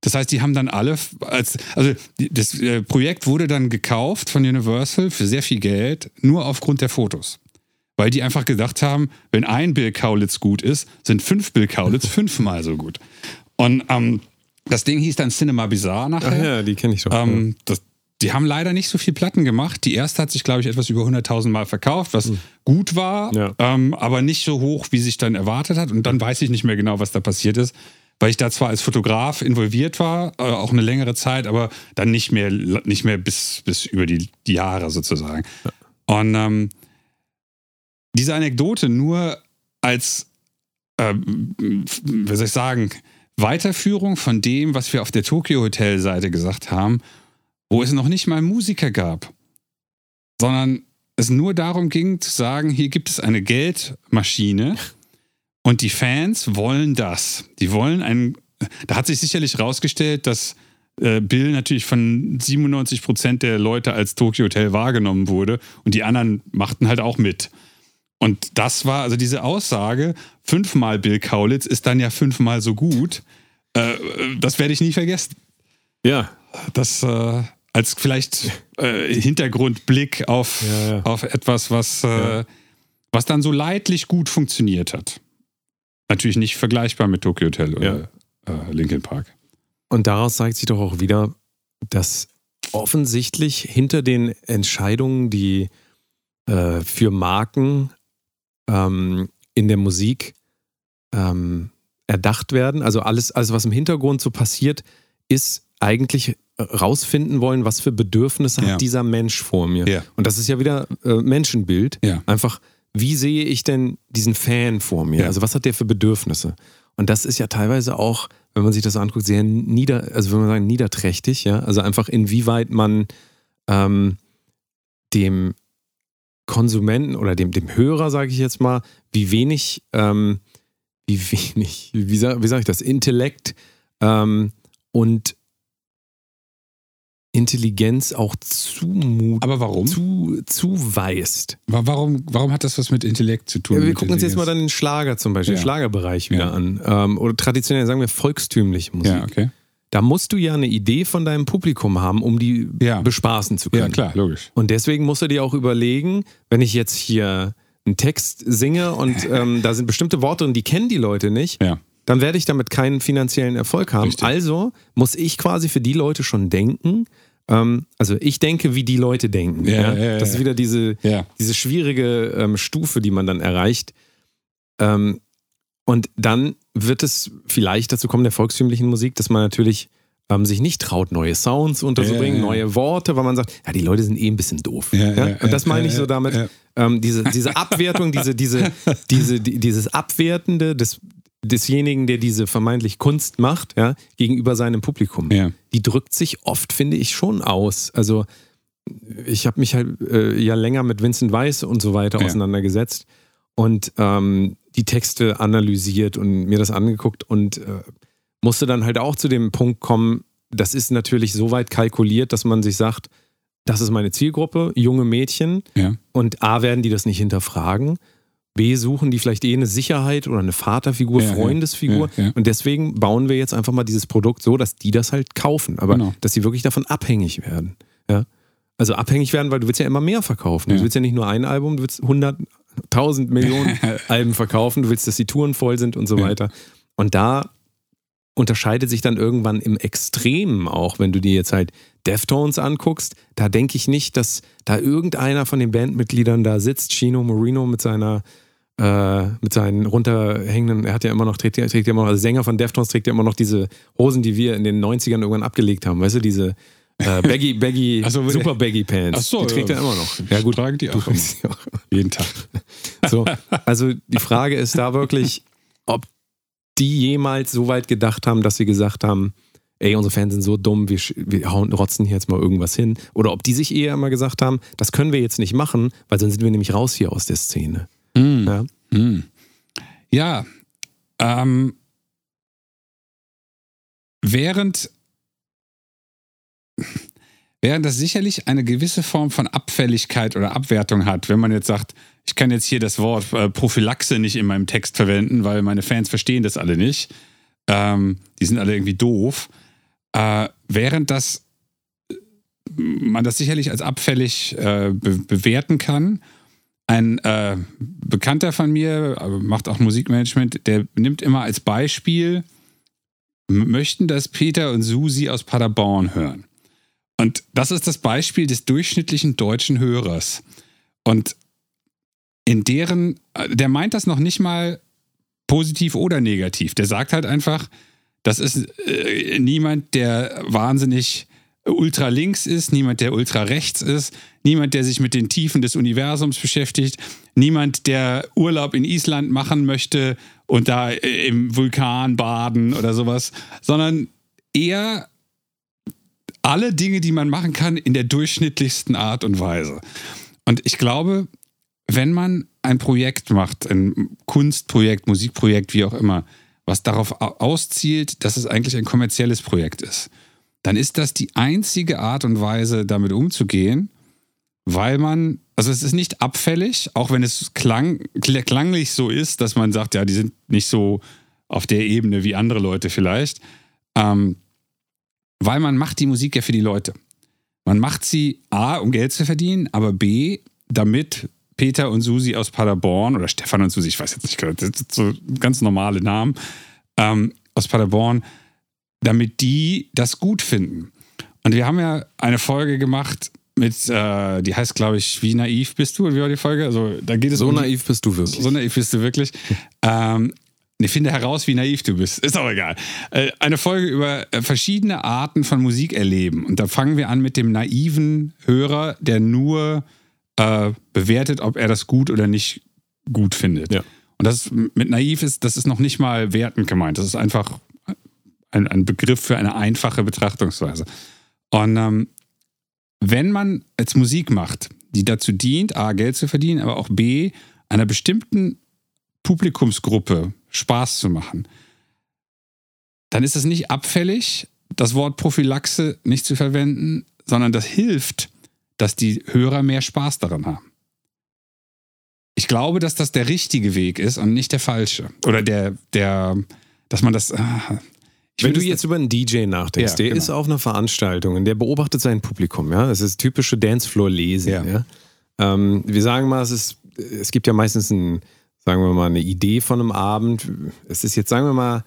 Das heißt, die haben dann alle, als, also das äh, Projekt wurde dann gekauft von Universal für sehr viel Geld, nur aufgrund der Fotos. Weil die einfach gedacht haben, wenn ein Bill Kaulitz gut ist, sind fünf Bill Kaulitz fünfmal so gut. Und ähm, das Ding hieß dann Cinema Bizarre nachher. Ach ja, die kenne ich doch. Ähm, das, die haben leider nicht so viel Platten gemacht. Die erste hat sich, glaube ich, etwas über 100.000 Mal verkauft, was gut war, Ja. ähm, aber nicht so hoch, wie sich dann erwartet hat. Und dann weiß ich nicht mehr genau, was da passiert ist, weil ich da zwar als Fotograf involviert war, äh, auch eine längere Zeit, aber dann nicht mehr, nicht mehr bis, bis über die, die Jahre sozusagen. Und ähm, diese Anekdote nur als, ähm, wie soll ich sagen, Weiterführung von dem, was wir auf der Tokyo Hotel Seite gesagt haben, wo es noch nicht mal Musiker gab, sondern es nur darum ging zu sagen, hier gibt es eine Geldmaschine und die Fans wollen das. Die wollen einen, da hat sich sicherlich rausgestellt, dass äh, Bill natürlich von 97 Prozent der Leute als Tokyo Hotel wahrgenommen wurde und die anderen machten halt auch mit. Und das war, also diese Aussage, fünfmal Bill Kaulitz ist dann ja fünfmal so gut, äh, das werde ich nie vergessen. Ja. Das äh, als vielleicht äh, Hintergrundblick auf, Ja, ja. auf etwas, was, äh, was dann so leidlich gut funktioniert hat. Natürlich nicht vergleichbar mit Tokyo Hotel oder äh, Linkin Park. Und daraus zeigt sich doch auch wieder, dass offensichtlich hinter den Entscheidungen, die äh, für Marken ähm, in der Musik ähm, erdacht werden, also alles, alles, was im Hintergrund so passiert, ist eigentlich rausfinden wollen, was für Bedürfnisse Ja. hat dieser Mensch vor mir. Ja. Und das ist ja wieder äh, Menschenbild. Ja. Einfach, wie sehe ich denn diesen Fan vor mir? Also was hat der für Bedürfnisse? Und das ist ja teilweise auch, wenn man sich das anguckt, sehr nieder, also wenn man sagen, niederträchtig, ja. Also einfach inwieweit man ähm, dem Konsumenten oder dem, dem Hörer, sage ich jetzt mal, wie wenig, ähm, wie wenig, wie sage wie sag ich das, Intellekt ähm, und Intelligenz auch zumut, Aber warum? zu, zuweist. Wa- Warum, warum hat das was mit Intellekt zu tun? Ja, wir gucken uns jetzt mal dann den Schlager zum Beispiel, Ja. den Schlagerbereich wieder Ja. an. Ähm, oder traditionell sagen wir volkstümliche Musik. Ja, okay. Da musst du ja eine Idee von deinem Publikum haben, um die bespaßen zu können. Ja, klar, logisch. Und deswegen musst du dir auch überlegen, wenn ich jetzt hier einen Text singe und ähm, da sind bestimmte Worte und die kennen die Leute nicht, Ja. Dann werde ich damit keinen finanziellen Erfolg haben. Richtig. Also muss ich quasi für die Leute schon denken. Ähm, also ich denke, wie die Leute denken. Ja, ja, ja, das ist wieder diese, diese schwierige ähm, Stufe, die man dann erreicht. Ähm, und dann wird es vielleicht dazu kommen, der volkstümlichen Musik, dass man natürlich ähm, sich nicht traut, neue Sounds unterzubringen, neue Worte, weil man sagt, ja, die Leute sind eh ein bisschen doof. Und das meine ich so damit, ähm, diese, diese Abwertung, diese, diese, diese, die, dieses Abwertende des, desjenigen, der diese vermeintlich Kunst macht, ja, gegenüber seinem Publikum Ja. die drückt sich oft, finde ich, schon aus. Also ich habe mich halt äh, ja länger mit Vincent Weiss und so weiter Ja. auseinandergesetzt und ähm, die Texte analysiert und mir das angeguckt und äh, musste dann halt auch zu dem Punkt kommen, das ist natürlich so weit kalkuliert, dass man sich sagt, das ist meine Zielgruppe, junge Mädchen Ja. und A werden die das nicht hinterfragen, B suchen die vielleicht eh eine Sicherheit oder eine Vaterfigur, Ja. Freundesfigur Ja, ja. und deswegen bauen wir jetzt einfach mal dieses Produkt so, dass die das halt kaufen, aber Genau. dass sie wirklich davon abhängig werden. Ja? Also abhängig werden, weil du willst ja immer mehr verkaufen. Du willst ja nicht nur ein Album, du willst 100, 1000 Millionen Alben verkaufen, du willst, dass die Touren voll sind und so weiter. Und da unterscheidet sich dann irgendwann im Extremen auch, wenn du dir jetzt halt Deftones anguckst, da denke ich nicht, dass da irgendeiner von den Bandmitgliedern da sitzt, Chino Moreno mit seiner äh, mit seinen runterhängenden, er hat ja immer noch, trägt, ja- trägt ja immer noch, also Sänger von Deftones trägt ja immer noch diese Hosen, die wir in den 90ern irgendwann abgelegt haben, weißt du, diese äh, baggy, baggy, Ach so, super baggy Pants. Ach so, die trägt ja. er immer noch. Ja gut, Tragen die du auch immer. sie auch. Jeden Tag. So, also die Frage ist da wirklich, ob die jemals so weit gedacht haben, dass sie gesagt haben, ey, unsere Fans sind so dumm, wir, wir hauen, rotzen hier jetzt mal irgendwas hin. Oder ob die sich eher immer gesagt haben, das können wir jetzt nicht machen, weil sonst sind wir nämlich raus hier aus der Szene. Hm. Ja? Hm. Ja, ähm, während, während das sicherlich eine gewisse Form von Abfälligkeit oder Abwertung hat, wenn man jetzt sagt, ich kann jetzt hier das Wort äh, Prophylaxe nicht in meinem Text verwenden, weil meine Fans verstehen das alle nicht. Ähm, die sind alle irgendwie doof. Äh, während das äh, man das sicherlich als abfällig äh, be bewerten kann. Ein äh, Bekannter von mir äh, macht auch Musikmanagement, der nimmt immer als Beispiel, möchten, dass Peter und Susi aus Paderborn hören. Und das ist das Beispiel des durchschnittlichen deutschen Hörers. Und in deren, äh, der meint das noch nicht mal positiv oder negativ. Der sagt halt einfach, das ist äh, niemand, der wahnsinnig ultra links ist, niemand, der ultra rechts ist, niemand, der sich mit den Tiefen des Universums beschäftigt, niemand, der Urlaub in Island machen möchte und da äh, im Vulkan baden oder sowas, sondern eher alle Dinge, die man machen kann, in der durchschnittlichsten Art und Weise. Und ich glaube, wenn man ein Projekt macht, ein Kunstprojekt, Musikprojekt, wie auch immer, was darauf au- auszielt, dass es eigentlich ein kommerzielles Projekt ist, dann ist das die einzige Art und Weise, damit umzugehen, weil man, also es ist nicht abfällig, auch wenn es klang, kl- klanglich so ist, dass man sagt, ja, die sind nicht so auf der Ebene wie andere Leute vielleicht. Ähm, weil man macht die Musik ja für die Leute. Man macht sie A, um Geld zu verdienen, aber B, damit Peter und Susi aus Paderborn oder Stefan und Susi, ich weiß jetzt nicht das sind so ganz normale Namen ähm, aus Paderborn, damit die das gut finden. Und wir haben ja eine Folge gemacht mit, äh, die heißt, glaube ich, Wie naiv bist du? Und wie war die Folge? Also, da geht es So um naiv bist du wirklich. so naiv bist du wirklich. ähm, ich finde heraus, wie naiv du bist. Ist auch egal. Äh, eine Folge über äh, verschiedene Arten von Musik erleben. Und da fangen wir an mit dem naiven Hörer, der nur äh, bewertet, ob er das gut oder nicht gut findet. Ja. Und das mit naiv ist, das ist noch nicht mal wertend gemeint. Das ist einfach ein, ein Begriff für eine einfache Betrachtungsweise. Und ähm, wenn man jetzt Musik macht, die dazu dient, A, Geld zu verdienen, aber auch B, einer bestimmten Publikumsgruppe Spaß zu machen, dann ist es nicht abfällig, das Wort Prophylaxe nicht zu verwenden, sondern das hilft, dass die Hörer mehr Spaß daran haben. Ich glaube, dass das der richtige Weg ist und nicht der falsche. Oder der, der, dass man das. Wenn du jetzt über einen DJ nachdenkst, Ja, der genau. ist auf einer Veranstaltung und der beobachtet sein Publikum, ja. Das ist typische Dancefloor-Lesen, Ja. ja. Ähm, wir sagen mal, es ist, es gibt ja meistens ein, sagen wir mal, eine Idee von einem Abend. Es ist jetzt, sagen wir mal,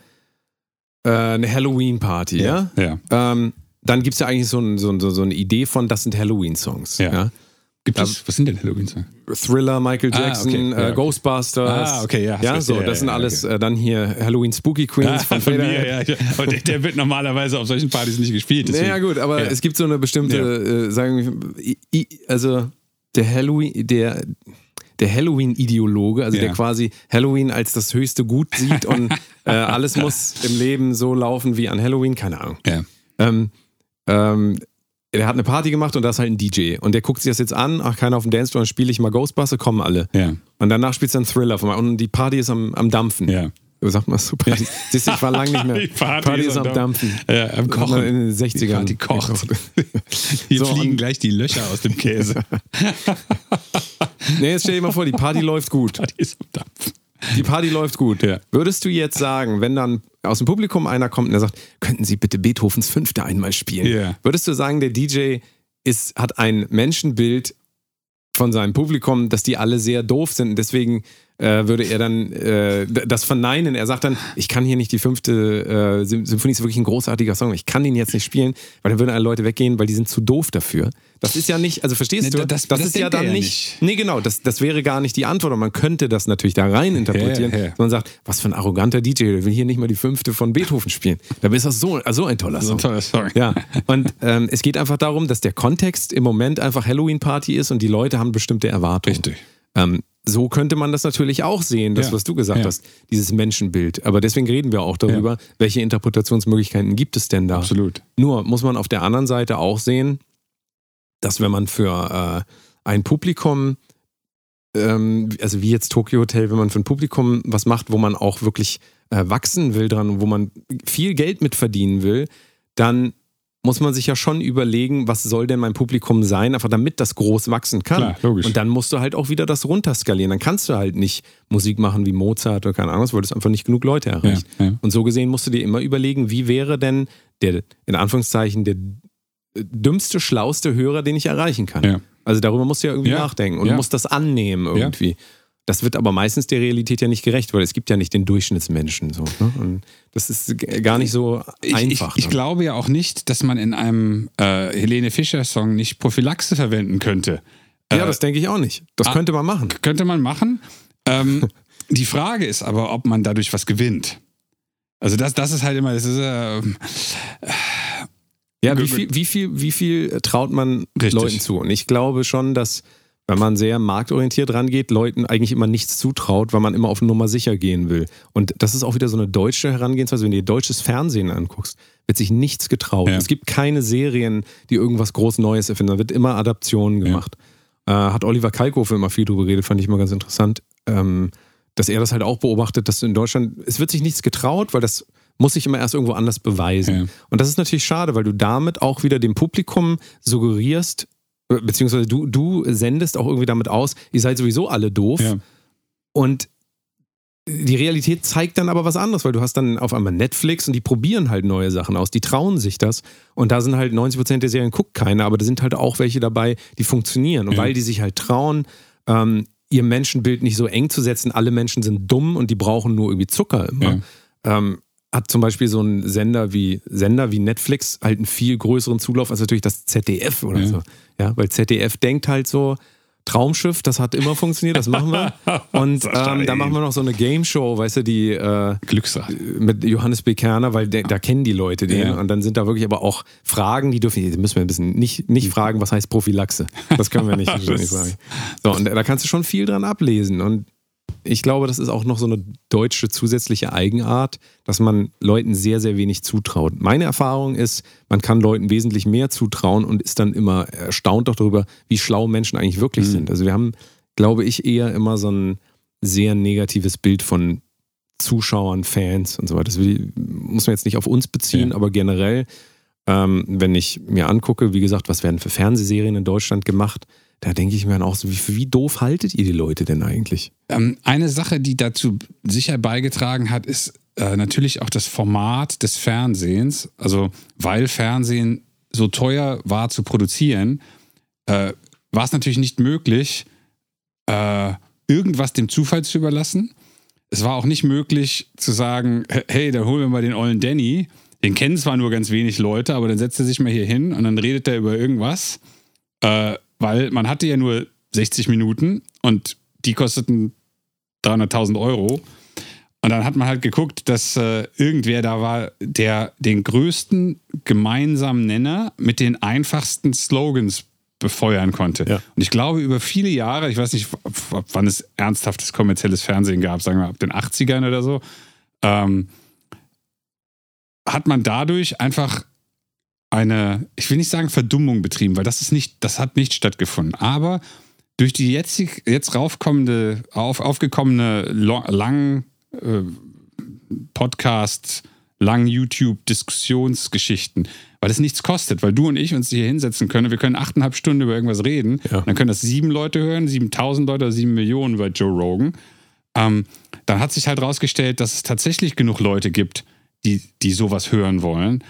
äh, eine Halloween-Party, ja. ja. Ähm, dann gibt es ja eigentlich so, ein, so, so eine Idee von, das sind Halloween-Songs. Ja. Ja. Gibt es, was sind denn Halloween-Songs? Thriller, Michael Ah, Jackson, okay. Ja, äh, okay. Ghostbusters. Ah, okay, ja, Ja, so, Ja, das sind ja, alles okay. äh, dann hier Halloween Spooky Queens Ah, von von mir, ja, ja. Und der, der wird normalerweise auf solchen Partys nicht gespielt. deswegen- Naja, gut, aber Ja. es gibt so eine bestimmte, äh, sagen wir, also der Halloween, der, der Halloween-Ideologe, also Ja. der quasi Halloween als das höchste Gut sieht und äh, alles muss im Leben so laufen wie an Halloween, keine Ahnung. Ja. Ähm, ähm, der hat eine Party gemacht und da ist halt ein DJ. Und der guckt sich das jetzt an, ach, keiner auf dem Dancefloor, dann spiele ich mal Ghostbuster, kommen alle. Ja. Und danach spielt es dann Thriller von mal. Und die Party ist am, am Dampfen. Ja. Sagt man super. Siehst du, ich war lange nicht mehr. Die Party ist am Dampfen. Ja, am Kochen. In den Die 60ern. Party kocht. Hier So, fliegen gleich die Löcher aus dem Käse. Nee, jetzt stell dir mal vor, die Party läuft gut. Party ist am Dampf. Die Party läuft gut. Ja. Würdest du jetzt sagen, wenn dann aus dem Publikum einer kommt und der sagt, könnten Sie bitte Beethovens Fünfte einmal spielen? Ja. Würdest du sagen, der DJ ist, hat ein Menschenbild von seinem Publikum, dass die alle sehr doof sind und deswegen würde er dann äh, das verneinen. Er sagt dann, ich kann hier nicht die fünfte äh, Sym- Symphonie, ist wirklich ein großartiger Song, ich kann den jetzt nicht spielen, weil dann würden alle Leute weggehen, weil die sind zu doof dafür. Das ist ja nicht, also verstehst Nee, du, das- das, das ist ja dann ja nicht, nicht. nee genau, das, das wäre gar nicht die Antwort und man könnte das natürlich da rein interpretieren, Ja, ja, man sagt, was für ein arroganter DJ, der will hier nicht mal die fünfte von Beethoven spielen. Dabei ist das so, so ein toller So Song. ein toller Song. Ja, und ähm, es geht einfach darum, dass der Kontext im Moment einfach Halloween-Party ist und die Leute haben bestimmte Erwartungen. Richtig. Ähm, so könnte man das natürlich auch sehen, das, Ja. was du gesagt Ja. hast, dieses Menschenbild. Aber deswegen reden wir auch darüber, welche Interpretationsmöglichkeiten gibt es denn da. Absolut. Nur muss man auf der anderen Seite auch sehen, dass wenn man für äh, ein Publikum, ähm, also wie jetzt Tokyo Hotel, wenn man für ein Publikum was macht, wo man auch wirklich äh, wachsen will dran und wo man viel Geld mit verdienen will, dann muss man sich ja schon überlegen, was soll denn mein Publikum sein, einfach damit das groß wachsen kann. Klar, logisch. Und dann musst du halt auch wieder das runterskalieren. Dann kannst du halt nicht Musik machen wie Mozart oder keine Ahnung, weil das einfach nicht genug Leute erreicht. Ja, ja. Und so gesehen musst du dir immer überlegen, wie wäre denn der, in Anführungszeichen, der dümmste, schlauste Hörer, den ich erreichen kann. Ja. Also darüber musst du ja irgendwie nachdenken und ja. musst das annehmen irgendwie. Das wird aber meistens der Realität ja nicht gerecht, weil es gibt ja nicht den Durchschnittsmenschen. So, ne? Und das ist gar nicht so Ich, einfach. ich, ich ne? glaube ja auch nicht, dass man in einem äh, Helene Fischer-Song nicht Prophylaxe verwenden könnte. ja, das denke ich auch nicht. Das ah. könnte man machen. Könnte man machen. Ähm, die Frage ist aber, ob man dadurch was gewinnt. Also das, das ist halt immer, das ist äh, Ja, wie viel, wie viel, wie viel traut man Richtig. Leuten zu? Und ich glaube schon, dass, wenn man sehr marktorientiert rangeht, Leuten eigentlich immer nichts zutraut, weil man immer auf Nummer sicher gehen will. Und das ist auch wieder so eine deutsche Herangehensweise. Wenn du dir deutsches Fernsehen anguckst, wird sich nichts getraut. Ja. Es gibt keine Serien, die irgendwas groß Neues erfinden. Da wird immer Adaptionen gemacht. Äh, hat Oliver Kalkofe immer viel drüber geredet, fand ich mal ganz interessant. Ähm, dass er das halt auch beobachtet, dass in Deutschland, es wird sich nichts getraut, weil das muss sich immer erst irgendwo anders beweisen. Ja. Und das ist natürlich schade, weil du damit auch wieder dem Publikum suggerierst, beziehungsweise du, du sendest auch irgendwie damit aus, ihr seid sowieso alle doof. ja. Und die Realität zeigt dann aber was anderes, weil du hast dann auf einmal Netflix und die probieren halt neue Sachen aus, die trauen sich das und da sind halt 90% der Serien guckt keiner, aber da sind halt auch welche dabei, die funktionieren und Ja. weil die sich halt trauen, ähm, ihr Menschenbild nicht so eng zu setzen, alle Menschen sind dumm und die brauchen nur irgendwie Zucker immer, ähm, hat zum Beispiel so ein Sender wie Sender wie Netflix halt einen viel größeren Zulauf als natürlich das ZDF oder Ja. so. Ja, weil ZDF denkt halt so, Traumschiff, das hat immer funktioniert, das machen wir. Und ähm, da machen wir noch so eine Game Show, weißt du, die äh, Glücksrad. mit Johannes B. Kerner, weil der, da kennen die Leute den. Ja. Und dann sind da wirklich aber auch Fragen, die dürfen, die müssen wir ein bisschen nicht, nicht fragen, was heißt Prophylaxe. Das können wir nicht. Das- nicht fragen. So, und da kannst du schon viel dran ablesen. Und ich glaube, das ist auch noch so eine deutsche zusätzliche Eigenart, dass man Leuten sehr, sehr wenig zutraut. Meine Erfahrung ist, man kann Leuten wesentlich mehr zutrauen und ist dann immer erstaunt auch darüber, wie schlau Menschen eigentlich wirklich Mhm. sind. Also wir haben, glaube ich, eher immer so ein sehr negatives Bild von Zuschauern, Fans und so weiter. Das muss man jetzt nicht auf uns beziehen, Ja. aber generell, ähm, wenn ich mir angucke, wie gesagt, was werden für Fernsehserien in Deutschland gemacht, da denke ich mir dann auch so, wie, wie doof haltet ihr die Leute denn eigentlich? Ähm, eine Sache, die dazu sicher beigetragen hat, ist äh, natürlich auch das Format des Fernsehens. Also, weil Fernsehen so teuer war zu produzieren, äh, war es natürlich nicht möglich, äh, irgendwas dem Zufall zu überlassen. Es war auch nicht möglich zu sagen, hey, da holen wir mal den ollen Danny. Den kennen zwar nur ganz wenig Leute, aber dann setzt er sich mal hier hin und dann redet er über irgendwas. Äh, weil man hatte ja nur 60 Minuten und die kosteten 300.000 Euro. Und dann hat man halt geguckt, dass äh, irgendwer da war, der den größten gemeinsamen Nenner mit den einfachsten Slogans befeuern konnte. Ja. Und ich glaube, über viele Jahre, ich weiß nicht, wann es ernsthaftes kommerzielles Fernsehen gab, sagen wir ab den 80ern oder so, ähm, hat man dadurch einfach eine, ich will nicht sagen Verdummung betrieben, weil das ist nicht, das hat nicht stattgefunden. Aber durch die jetzig, jetzt raufkommende, auf, aufgekommene lo- lang äh, Podcast, lang YouTube-Diskussionsgeschichten, weil es nichts kostet, weil du und ich uns hier hinsetzen können, wir können achteinhalb Stunden über irgendwas reden, Ja. dann können das sieben Leute hören, 7000 Leute oder sieben Millionen bei Joe Rogan. Ähm, dann hat sich halt rausgestellt, dass es tatsächlich genug Leute gibt, die, die sowas hören wollen.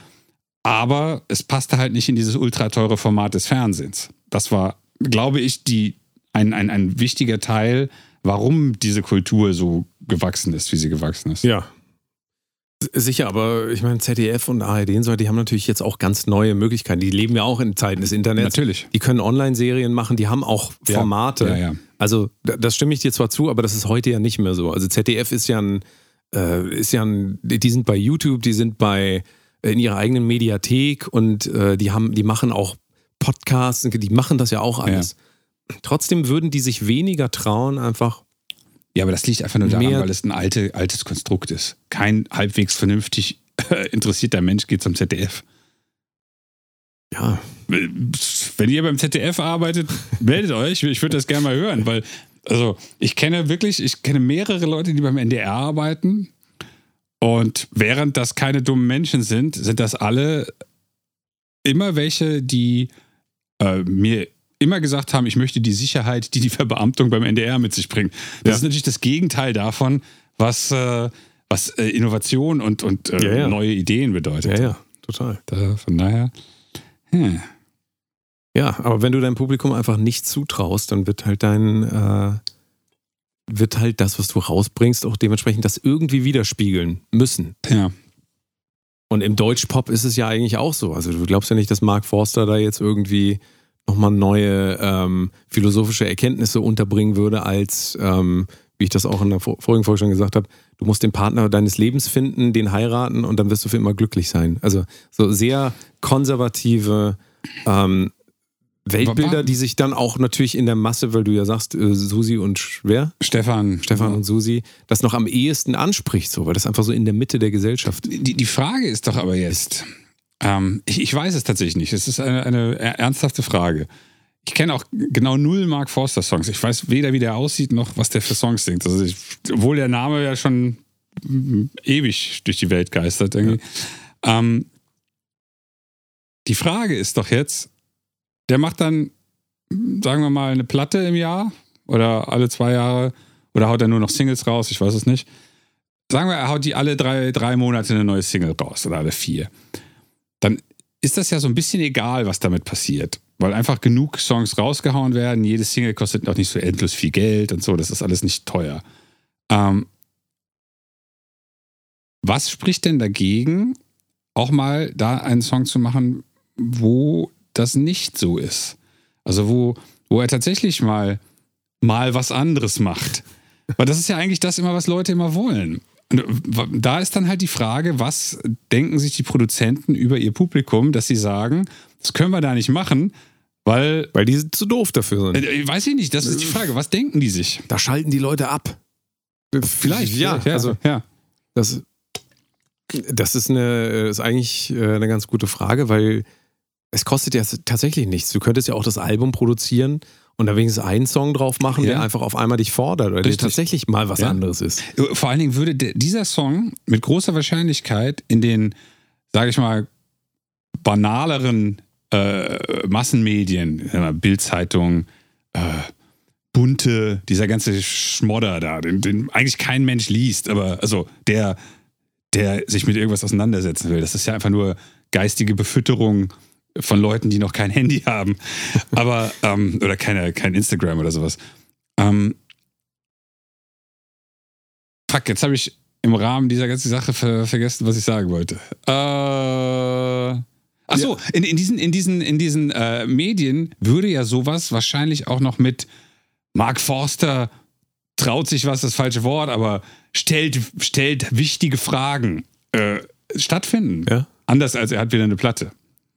Aber es passte halt nicht in dieses ultra teure Format des Fernsehens. Das war, glaube ich, die, ein, ein, ein wichtiger Teil, warum diese Kultur so gewachsen ist, wie sie gewachsen ist. Ja. Sicher, aber ich meine, ZDF und ARD und so, die haben natürlich jetzt auch ganz neue Möglichkeiten. Die leben ja auch in Zeiten des Internets. Natürlich. Die können Online-Serien machen, die haben auch Ja. Formate. Ja, ja. Also, da- das stimme ich dir zwar zu, aber das ist heute ja nicht mehr so. Also, ZDF ist ja ein, äh, ist ja ein, die sind bei YouTube, die sind bei, in ihrer eigenen Mediathek und äh, die haben, die machen auch Podcasts, die machen das ja auch alles. Trotzdem würden die sich weniger trauen, einfach. Ja, aber das liegt einfach nur daran, weil es ein alte, altes Konstrukt ist. Kein halbwegs vernünftig interessierter Mensch geht zum ZDF. Ja, Wenn ihr beim ZDF arbeitet, meldet euch. Ich würde das gerne mal hören, weil, also, ich kenne wirklich, ich kenne mehrere Leute, die beim NDR arbeiten. Und während das keine dummen Menschen sind, sind das alle immer welche, die äh, mir immer gesagt haben, ich möchte die Sicherheit, die die Verbeamtung beim NDR mit sich bringt. Das Ja. ist natürlich das Gegenteil davon, was, äh, was äh, Innovation und, und äh, Ja, ja. neue Ideen bedeutet. ja, ja, total. Da, von daher. Hm. Ja, aber wenn du deinem Publikum einfach nicht zutraust, dann wird halt dein, äh, wird halt das, was du rausbringst, auch dementsprechend das irgendwie widerspiegeln müssen. Ja. Und im Deutschpop ist es ja eigentlich auch so. Also du glaubst ja nicht, dass Mark Forster da jetzt irgendwie nochmal neue ähm, philosophische Erkenntnisse unterbringen würde, als, ähm, wie ich das auch in der vor- vorigen Folge schon gesagt habe, du musst den Partner deines Lebens finden, den heiraten und dann wirst du für immer glücklich sein. Also so sehr konservative ähm, Weltbilder, die sich dann auch natürlich in der Masse, weil du ja sagst, äh, Susi und Schwer, Stefan. Stefan und Susi, das noch am ehesten anspricht, so, weil das einfach so in der Mitte der Gesellschaft Die, die Frage ist doch aber jetzt, ähm, ich, ich weiß es tatsächlich nicht. Es ist eine, eine ernsthafte Frage. Ich kenne auch genau null Mark Forster Songs. Ich weiß weder, wie der aussieht, noch was der für Songs singt. Also ich, obwohl der Name ja schon mm, ewig durch die Welt geistert. Irgendwie. Ähm, die Frage ist doch jetzt, der macht dann, sagen wir mal, eine Platte im Jahr oder alle zwei Jahre Oder haut er nur noch Singles raus? Ich weiß es nicht. Sagen wir, er haut die alle drei, drei Monate eine neue Single raus oder alle vier. Dann ist das ja so ein bisschen egal, was damit passiert. Weil einfach genug Songs rausgehauen werden. Jede Single kostet auch nicht so endlos viel Geld und so. Das ist alles nicht teuer. Ähm, was spricht denn dagegen, auch mal da einen Song zu machen, wo das nicht so ist? Also wo, wo er tatsächlich mal, mal was anderes macht. Weil das ist ja eigentlich das immer, was Leute immer wollen. Und da ist dann halt die Frage, was denken sich die Produzenten über ihr Publikum, dass sie sagen, das können wir da nicht machen, weil. Weil die zu doof dafür sind. Äh, weiß ich nicht, das ist die Frage. Was denken die sich? Da schalten die Leute ab. Vielleicht, ja. vielleicht, ja. Also, ja. Das, das ist, eine, ist eigentlich äh, eine ganz gute Frage, weil es kostet ja tatsächlich nichts. Du könntest ja auch das Album produzieren und da wenigstens einen Song drauf machen, ja. der einfach auf einmal dich fordert oder der tatsächlich mal was ja. anderes ist. Vor allen Dingen würde dieser Song mit großer Wahrscheinlichkeit in den, sage ich mal, banaleren äh, Massenmedien, Bildzeitung, äh, bunte, dieser ganze Schmodder da, den, den, eigentlich kein Mensch liest, aber also der, der sich mit irgendwas auseinandersetzen will. Das ist ja einfach nur geistige Befütterung von Leuten, die noch kein Handy haben, aber ähm, oder keine, kein Instagram oder sowas. Ähm, fuck, jetzt habe ich im Rahmen dieser ganzen Sache ver vergessen, was ich sagen wollte. Äh, ach so, ja. in, in diesen, in diesen, in diesen äh, Medien würde ja sowas wahrscheinlich auch noch mit Mark Forster traut sich was, das falsche Wort, aber stellt, stellt wichtige Fragen äh, stattfinden. Ja. Anders als er hat wieder eine Platte.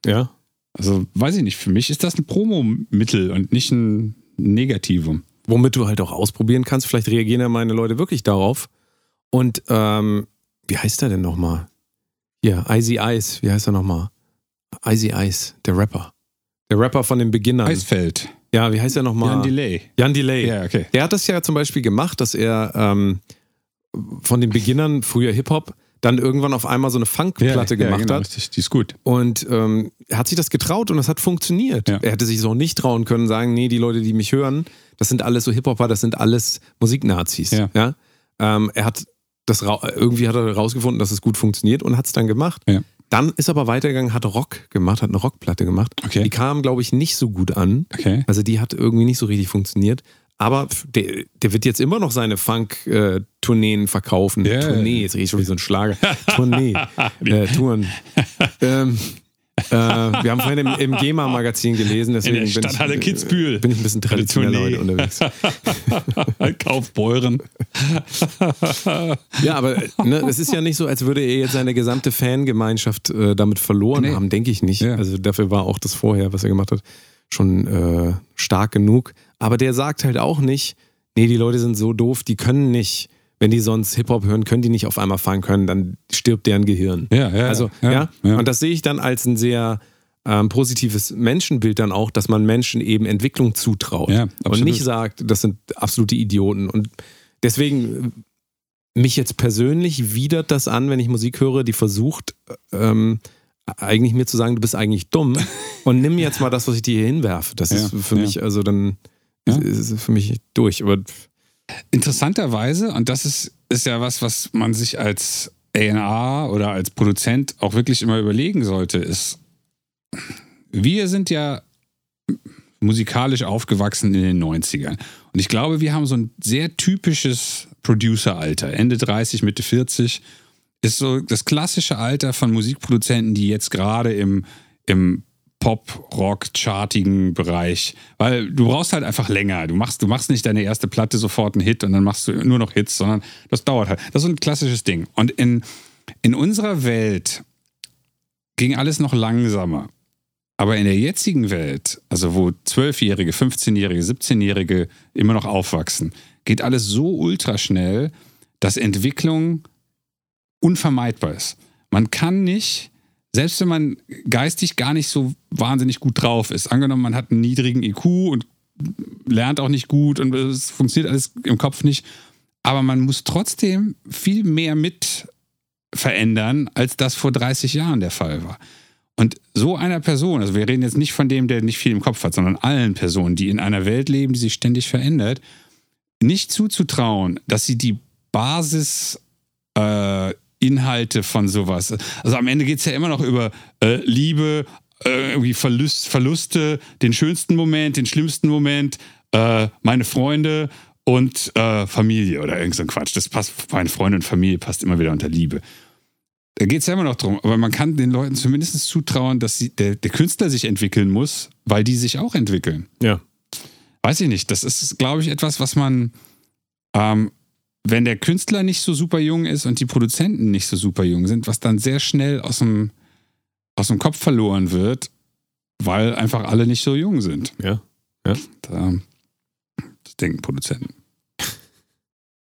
Ja. Also weiß ich nicht, für mich ist das ein Promomittel und nicht ein Negativum. Womit du halt auch ausprobieren kannst, vielleicht reagieren ja meine Leute wirklich darauf. Und ähm, wie heißt der denn nochmal? Hier, Icy Ice, wie heißt er nochmal? Icy Ice, der Rapper. Der Rapper von den Beginnern. Eisfeld. Ja, wie heißt er nochmal? Jan Delay. Jan Delay. Ja, okay. Der hat das ja zum Beispiel gemacht, dass er ähm, von den Beginnern, früher Hip-Hop, dann irgendwann auf einmal so eine Funkplatte ja, gemacht ja, genau, hat. Richtig, die ist gut. Und ähm, er hat sich das getraut und das hat funktioniert. Ja. Er hätte sich so nicht trauen können, sagen, nee, die Leute, die mich hören, das sind alles so Hip-Hopper, das sind alles Musiknazis. Ja. ja? Ähm, er hat das irgendwie hat er herausgefunden, dass es gut funktioniert und hat es dann gemacht. Ja. Dann ist er aber weitergegangen, hat Rock gemacht, hat eine Rockplatte gemacht. Okay. Die kam, glaube ich, nicht so gut an. Okay. Also die hat irgendwie nicht so richtig funktioniert. Aber der, der wird jetzt immer noch seine Funk-Tourneen verkaufen. Yeah. Tournee, jetzt rede ich schon wie so ein Schlager. Tournee, äh, Touren. ähm, äh, wir haben vorhin im, im GEMA-Magazin gelesen, deswegen bin, ich, Kitzbühel. bin ich ein bisschen traditionell heute unterwegs. Kaufbeuren. ja, aber ne, es ist ja nicht so, als würde er jetzt seine gesamte Fangemeinschaft äh, damit verloren nee. haben, denke ich nicht. Ja. Also dafür war auch das vorher, was er gemacht hat, schon äh, stark genug. Aber der sagt halt auch nicht, nee, die Leute sind so doof, die können nicht, wenn die sonst Hip-Hop hören, können die nicht auf einmal fahren können, dann stirbt deren Gehirn. Ja, ja. Also, ja, ja. ja. Und das sehe ich dann als ein sehr ähm, positives Menschenbild dann auch, dass man Menschen eben Entwicklung zutraut. Ja, und nicht sagt, das sind absolute Idioten. Und deswegen mich jetzt persönlich widert das an, wenn ich Musik höre, die versucht, ähm, eigentlich mir zu sagen, du bist eigentlich dumm und nimm jetzt mal das, was ich dir hier hinwerfe. Das ist für mich, also dann ja. ist für mich durch. Aber Interessanterweise, und das ist, ist ja was, was man sich als A&R oder als Produzent auch wirklich immer überlegen sollte, ist, wir sind ja musikalisch aufgewachsen in den 90ern. Und ich glaube, wir haben so ein sehr typisches Producer-Alter. Ende 30, Mitte 40 ist so das klassische Alter von Musikproduzenten, die jetzt gerade im, im Pop-Rock-chartigen Bereich, weil du brauchst halt einfach länger. Du machst, du machst nicht deine erste Platte sofort einen Hit und dann machst du nur noch Hits, sondern das dauert halt. Das ist ein klassisches Ding. Und in, in unserer Welt ging alles noch langsamer. Aber in der jetzigen Welt, also wo 12-Jährige, 15-Jährige, 17-Jährige immer noch aufwachsen, geht alles so ultraschnell, dass Entwicklung unvermeidbar ist. Man kann nicht selbst wenn man geistig gar nicht so wahnsinnig gut drauf ist, angenommen, man hat einen niedrigen IQ und lernt auch nicht gut und es funktioniert alles im Kopf nicht, aber man muss trotzdem viel mehr mit verändern, als das vor 30 Jahren der Fall war. Und so einer Person, also wir reden jetzt nicht von dem, der nicht viel im Kopf hat, sondern allen Personen, die in einer Welt leben, die sich ständig verändert, nicht zuzutrauen, dass sie die Basis äh, Inhalte von sowas. Also am Ende geht es ja immer noch über äh, Liebe, äh, irgendwie Verlust, Verluste, den schönsten Moment, den schlimmsten Moment, äh, meine Freunde und äh, Familie oder irgend so ein Quatsch. Das passt, meine Freunde und Familie passt immer wieder unter Liebe. Da geht es ja immer noch drum, aber man kann den Leuten zumindest zutrauen, dass sie, der, der Künstler sich entwickeln muss, weil die sich auch entwickeln. Ja. Weiß ich nicht. Das ist, glaube ich, etwas, was man, ähm, wenn der Künstler nicht so super jung ist und die Produzenten nicht so super jung sind, was dann sehr schnell aus dem, aus dem Kopf verloren wird, weil einfach alle nicht so jung sind. Ja. Da, das denken Produzenten.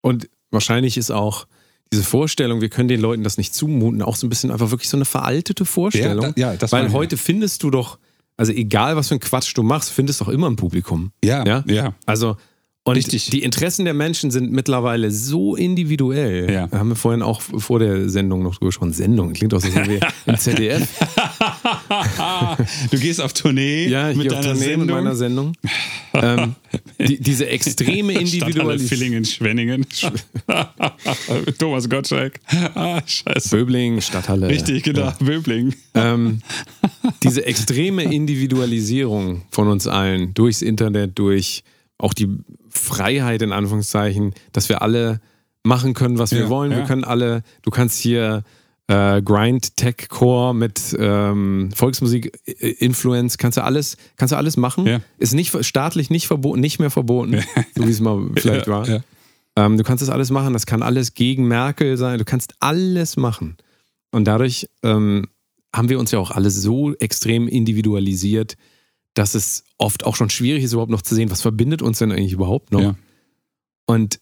Und wahrscheinlich ist auch diese Vorstellung, wir können den Leuten das nicht zumuten, auch so ein bisschen einfach wirklich so eine veraltete Vorstellung. Ja, da- ja, das Weil heute findest du doch, also egal was für ein Quatsch du machst, findest doch immer ein Publikum. Ja, Ja? ja. Also, und Richtig. die Interessen der Menschen sind mittlerweile so individuell. Ja. Da haben wir vorhin auch vor der Sendung noch drüber gesprochen. Sendung, klingt doch so wie im ZDF. du gehst auf Tournee Ja, ich mit gehe auf deiner Tournee Sendung. mit meiner Sendung. ähm, die, diese extreme Individualisierung. Villingen, Schwenningen. Thomas Gottschalk. Ah, scheiße. Böbling, Stadthalle. Richtig, genau. Böbling. ähm, diese extreme Individualisierung von uns allen durchs Internet, durch auch die Freiheit in Anführungszeichen, dass wir alle machen können, was wir Ja, wollen. Wir ja. können alle, du kannst hier äh, Grind Tech Core mit ähm, Volksmusik äh, Influence, kannst du alles, kannst du alles machen. Ja. Ist nicht staatlich nicht verboten, nicht mehr verboten, so wie es mal vielleicht war. Ähm, du kannst das alles machen, das kann alles gegen Merkel sein, du kannst alles machen. Und dadurch ähm, haben wir uns ja auch alle so extrem individualisiert, dass es oft auch schon schwierig ist, überhaupt noch zu sehen, was verbindet uns denn eigentlich überhaupt noch. Ja. Und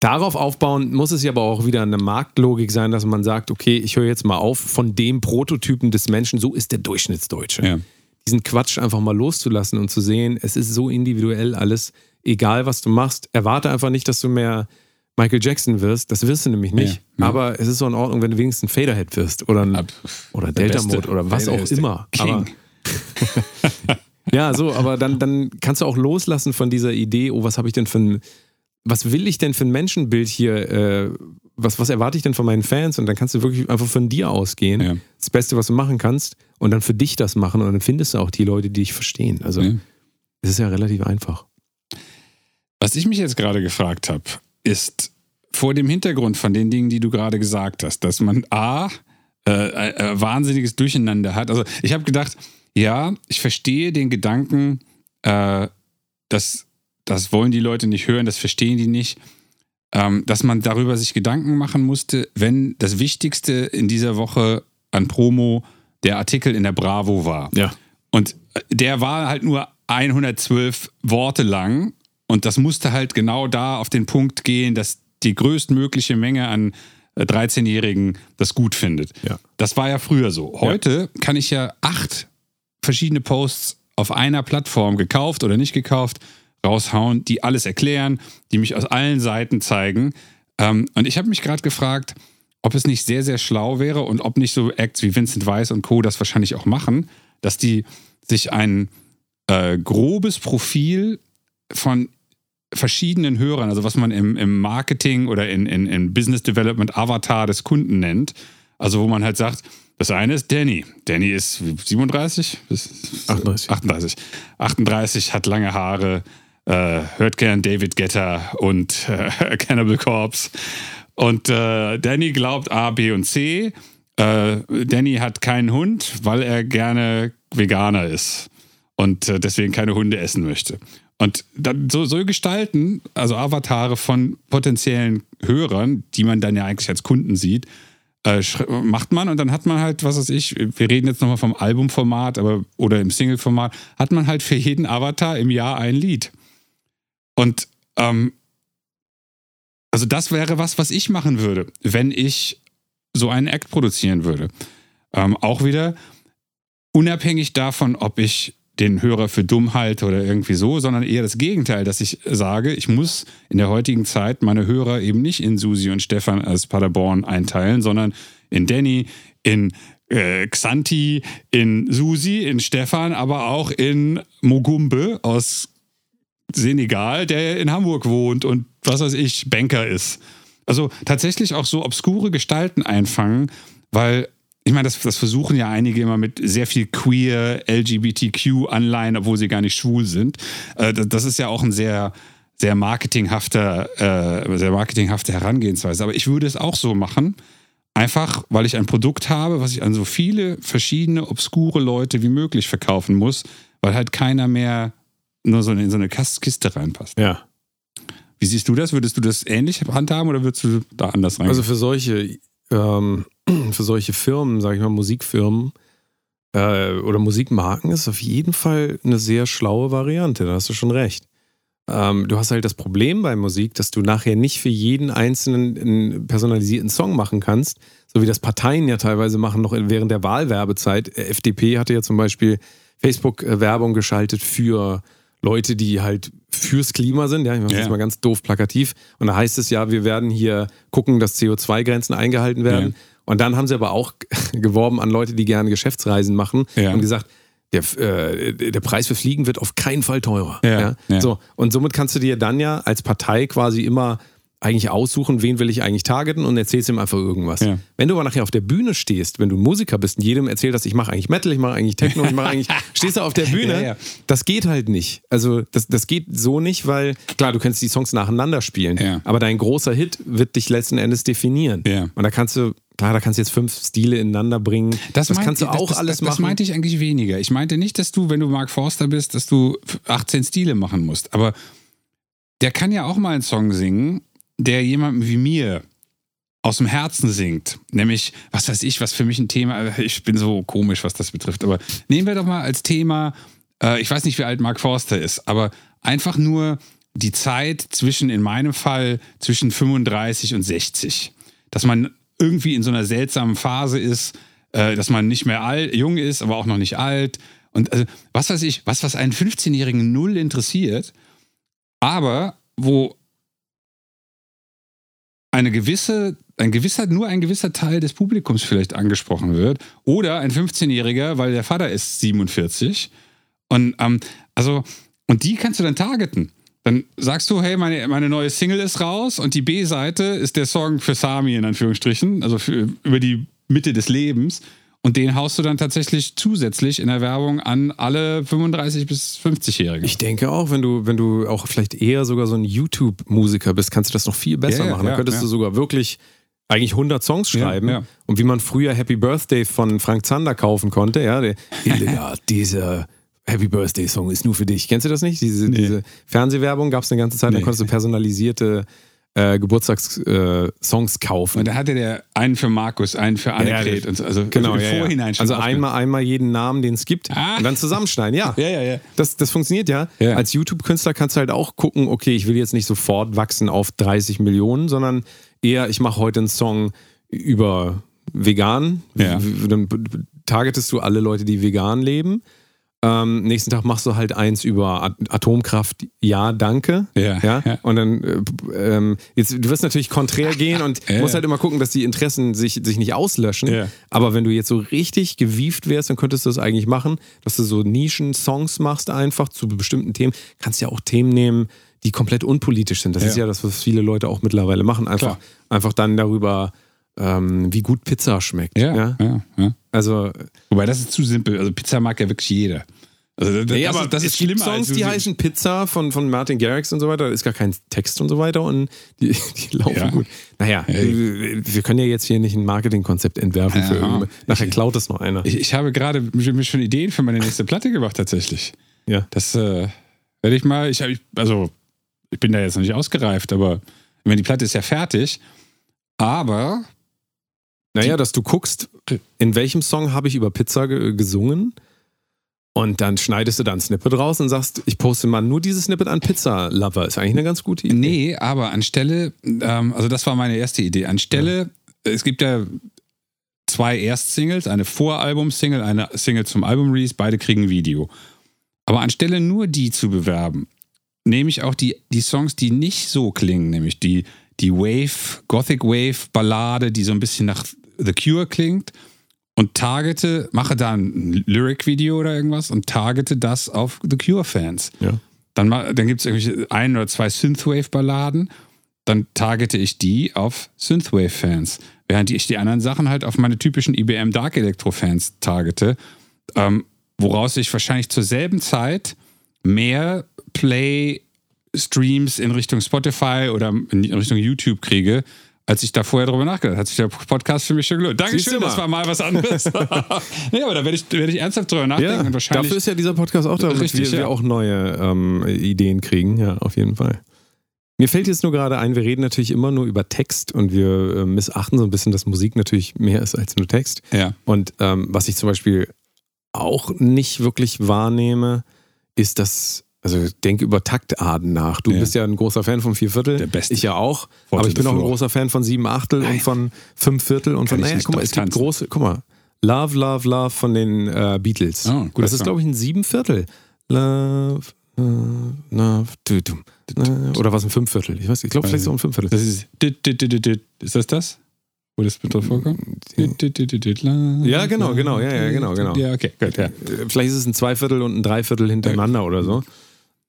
darauf aufbauen muss es ja aber auch wieder eine Marktlogik sein, dass man sagt, okay, ich höre jetzt mal auf von dem Prototypen des Menschen, so ist der Durchschnittsdeutsche Ja. diesen Quatsch einfach mal loszulassen und zu sehen, es ist so individuell alles, egal was du machst. Erwarte einfach nicht, dass du mehr Michael Jackson wirst. Das wirst du nämlich nicht. Ja, ja. Aber es ist so in Ordnung, wenn du wenigstens ein Faderhead wirst oder, ein, Ab- oder der Delta Mode oder was auch immer. King. Aber, ja, so, aber dann, dann kannst du auch loslassen von dieser Idee, oh, was habe ich denn für ein, was will ich denn für ein Menschenbild hier, äh, was, was erwarte ich denn von meinen Fans? Und dann kannst du wirklich einfach von dir ausgehen. Ja. Das Beste, was du machen kannst, und dann für dich das machen und dann findest du auch die Leute, die dich verstehen. Also Ja. es ist ja relativ einfach. Was ich mich jetzt gerade gefragt habe, ist vor dem Hintergrund von den Dingen, die du gerade gesagt hast, dass man A, äh, äh, wahnsinniges Durcheinander hat. Also ich habe gedacht, ja, ich verstehe den Gedanken, äh, dass das wollen die Leute nicht hören, das verstehen die nicht, ähm, dass man darüber sich Gedanken machen musste, wenn das Wichtigste in dieser Woche an Promo der Artikel in der Bravo war. Ja. Und der war halt nur 112 Worte lang und das musste halt genau da auf den Punkt gehen, dass die größtmögliche Menge an äh, 13-Jährigen das gut findet. Ja. Das war ja früher so. Heute kann ich ja acht verschiedene Posts auf einer Plattform gekauft oder nicht gekauft raushauen, die alles erklären, die mich aus allen Seiten zeigen. Ähm, und ich habe mich gerade gefragt, ob es nicht sehr, sehr schlau wäre und ob nicht so Acts wie Vincent Weiss und Co. das wahrscheinlich auch machen, dass die sich ein äh, grobes Profil von verschiedenen Hörern, also was man im, im Marketing oder in, in, in Business Development Avatar des Kunden nennt, also wo man halt sagt, das eine ist Danny. Danny ist 37? Bis- 38. 38. 38, hat lange Haare, äh, hört gern David Guetta und äh, Cannibal Corpse. Und äh, Danny glaubt A, B und C. Äh, Danny hat keinen Hund, weil er gerne Veganer ist und äh, deswegen keine Hunde essen möchte. Und dann so, so gestalten, also Avatare von potenziellen Hörern, die man dann ja eigentlich als Kunden sieht, äh, macht man und dann hat man halt, was weiß ich, wir reden jetzt nochmal vom Albumformat aber, oder im Single-Format, hat man halt für jeden Avatar im Jahr ein Lied. Und ähm, also das wäre was, was ich machen würde, wenn ich so einen Act produzieren würde. Ähm, auch wieder unabhängig davon, ob ich den Hörer für dumm halte oder irgendwie so, sondern eher das Gegenteil, dass ich sage, ich muss in der heutigen Zeit meine Hörer eben nicht in Susi und Stefan als Paderborn einteilen, sondern in Danny, in äh, Xanti, in Susi, in Stefan, aber auch in Mogumbe aus Senegal, der in Hamburg wohnt und was weiß ich, Banker ist. Also tatsächlich auch so obskure Gestalten einfangen, weil ich meine, das, das versuchen ja einige immer mit sehr viel queer, LGBTQ-Anleihen, obwohl sie gar nicht schwul sind. Äh, das ist ja auch ein sehr, sehr marketinghafter, äh, sehr marketinghafte Herangehensweise. Aber ich würde es auch so machen. Einfach, weil ich ein Produkt habe, was ich an so viele verschiedene, obskure Leute wie möglich verkaufen muss, weil halt keiner mehr nur so in so eine Kiste reinpasst. Ja. Wie siehst du das? Würdest du das ähnlich handhaben oder würdest du da anders rein? Also für solche, ähm, für solche Firmen, sage ich mal, Musikfirmen äh, oder Musikmarken ist auf jeden Fall eine sehr schlaue Variante. Da hast du schon recht. Ähm, du hast halt das Problem bei Musik, dass du nachher nicht für jeden einzelnen einen personalisierten Song machen kannst, so wie das Parteien ja teilweise machen, noch während der Wahlwerbezeit. FDP hatte ja zum Beispiel Facebook-Werbung geschaltet für Leute, die halt fürs Klima sind. Ja, ich mache Ja. das mal ganz doof plakativ. Und da heißt es ja, wir werden hier gucken, dass CO2-Grenzen eingehalten werden. Ja. Und dann haben sie aber auch geworben an Leute, die gerne Geschäftsreisen machen Ja. und gesagt, der, äh, der Preis für Fliegen wird auf keinen Fall teurer. Ja. So, und somit kannst du dir dann ja als Partei quasi immer eigentlich aussuchen, wen will ich eigentlich targeten und erzählst ihm einfach irgendwas. Ja. Wenn du aber nachher auf der Bühne stehst, wenn du ein Musiker bist und jedem erzählt hast, ich mache eigentlich Metal, ich mache eigentlich Techno, ich mache eigentlich, stehst du auf der Bühne, Ja, ja. das geht halt nicht. Also das, das geht so nicht, weil klar, du kannst die Songs nacheinander spielen, aber dein großer Hit wird dich letzten Endes definieren. Und da kannst du, klar, da kannst du jetzt fünf Stile ineinander bringen. Das, meint- kannst du das- auch das, alles das, machen. Das meinte ich eigentlich weniger. Ich meinte nicht, dass du, wenn du Mark Forster bist, dass du 18 Stile machen musst. Aber der kann ja auch mal einen Song singen, der jemandem wie mir aus dem Herzen singt. Nämlich, was weiß ich, was für mich ein Thema, ich bin so komisch, was das betrifft. Aber nehmen wir doch mal als Thema, äh, ich weiß nicht, wie alt Mark Forster ist, aber einfach nur die Zeit zwischen, in meinem Fall, zwischen 35 und 60. Dass man irgendwie in so einer seltsamen Phase ist, äh, dass man nicht mehr alt, jung ist, aber auch noch nicht alt. Und also, was weiß ich, was, was einen 15-Jährigen null interessiert, aber wo eine gewisse, ein gewisser, nur ein gewisser Teil des Publikums vielleicht angesprochen wird. Oder ein 15-Jähriger, weil der Vater ist 47. Und ähm, also, und die kannst du dann targeten. Dann sagst du, hey, meine, meine neue Single ist raus und die B-Seite ist der Song für Sami in Anführungsstrichen, also für, über die Mitte des Lebens. Und den haust du dann tatsächlich zusätzlich in der Werbung an alle 35- bis 50-Jährigen. Ich denke auch, wenn du, wenn du auch vielleicht eher sogar so ein YouTube-Musiker bist, kannst du das noch viel besser Ja, ja, machen. Da ja, könntest ja. du sogar wirklich eigentlich 100 Songs Ja, schreiben. ja. Und wie man früher Happy Birthday von Frank Zander kaufen konnte, ja, der, dieser Happy Birthday Song ist nur für dich. Kennst du das nicht? Diese, diese Fernsehwerbung gab es eine ganze Zeit, da Nee. konntest du personalisierte äh, Geburtstagssongs äh, kaufen. Und da hatte der einen für Markus, einen für Annegret. Ja, und so, also Genau, im ja, ja. Vorhinein schon Also einmal, einmal jeden Namen, den es gibt Ah. und dann zusammenschneiden. Ja, Ja, ja, ja. das, das funktioniert ja. Ja. Als YouTube-Künstler kannst du halt auch gucken, okay, ich will jetzt nicht sofort wachsen auf 30 Millionen, sondern eher, ich mache heute einen Song über vegan. Ja. Dann targetest du alle Leute, die vegan leben. Ähm, nächsten Tag machst du halt eins über At Atomkraft, ja, danke. Ja, ja? ja. Und dann, äh, ähm, jetzt, du wirst natürlich konträr gehen und Ja, musst halt immer gucken, dass die Interessen sich, sich nicht auslöschen. Ja. Aber wenn du jetzt so richtig gewieft wärst, dann könntest du das eigentlich machen, dass du so Nischen-Songs machst einfach zu bestimmten Themen. Kannst ja auch Themen nehmen, die komplett unpolitisch sind. Das ist ja das, was viele Leute auch mittlerweile machen. Einfach, Klar. einfach dann darüber, ähm, wie gut Pizza schmeckt. Ja, Ja? ja, ja. Also, Wobei das ist zu simpel. Also Pizza mag ja wirklich jeder. Also das, nee, das, aber ist, das es ist gibt schlimmer. Songs, die heißen Pizza von, von Martin Garrix und so weiter. Da ist gar kein Text und so weiter und die, die laufen Ja. gut. Naja, Hey. wir können ja jetzt hier nicht ein Marketingkonzept entwerfen für. Nachher klaut es noch einer. Ich, ich habe gerade mir schon Ideen für meine nächste Platte gemacht, tatsächlich. ja. Das äh, werde ich mal. Ich, hab- ich, also, ich bin da jetzt noch nicht ausgereift, aber ich meine, die Platte ist ja fertig. Aber Naja, dass du guckst, in welchem Song habe ich über Pizza ge gesungen und dann schneidest du da ein Snippet raus und sagst, ich poste mal nur dieses Snippet an Pizza Lover. Ist eigentlich eine ganz gute Idee. Nee, aber anstelle, ähm, also das war meine erste Idee. Anstelle, es gibt ja zwei Erstsingles, eine Voralbum-Single, eine Single zum Album-Release, beide kriegen ein Video. Aber anstelle nur die zu bewerben, nehme ich auch die, die Songs, die nicht so klingen, nämlich die, die Wave, Gothic Wave Ballade, die so ein bisschen nach The Cure klingt und targete, mache da ein Lyric-Video oder irgendwas und targete das auf The Cure-Fans. Ja. Dann, dann gibt es irgendwie ein oder zwei Synthwave-Balladen. Dann targete ich die auf Synthwave-Fans. Während ich die anderen Sachen halt auf meine typischen IBM Dark Electro-Fans targete. Ähm, woraus ich wahrscheinlich zur selben Zeit mehr Play-Streams in Richtung Spotify oder in Richtung YouTube kriege, als ich da vorher drüber nachgedacht habe. Hat sich der Podcast für mich schon gelohnt. Dankeschön, das war mal was anderes. nee, aber da werde ich, werde ich ernsthaft drüber nachdenken Ja, und wahrscheinlich. dafür ist ja dieser Podcast auch da, damit Richtig, wir, ja. wir auch neue ähm, Ideen kriegen. Ja, auf jeden Fall. Mir fällt jetzt nur gerade ein, wir reden natürlich immer nur über Text und wir äh, missachten so ein bisschen, dass Musik natürlich mehr ist als nur Text. ja. Und ähm, was ich zum Beispiel auch nicht wirklich wahrnehme, ist das, also denk über Taktarten nach. Du Ja. bist ja ein großer Fan von Vierviertel. Der Beste. Ich ja auch. Forte aber ich bin auch ein großer Fan von Sieben Achtel Nein. und von Fünf Viertel und Kann von, naja, guck mal, es gibt große, guck mal, Love, Love, Love von den äh, Beatles. Oh, guter das ist, Song. glaube ich, ein Sieben Viertel. Love, äh, Love, du, du, äh, oder was ein Fünfviertel? Ich weiß, ich glaube vielleicht so ein Fünfviertel. Das ist. Ist das das? Wo das mit drauf vorkommt? Dit, la, Ja, genau, genau, ja, ja, genau, genau. Ja, okay, gut, ja. Äh, Vielleicht ist es ein Zweiviertel und ein Dreiviertel hintereinander oder so.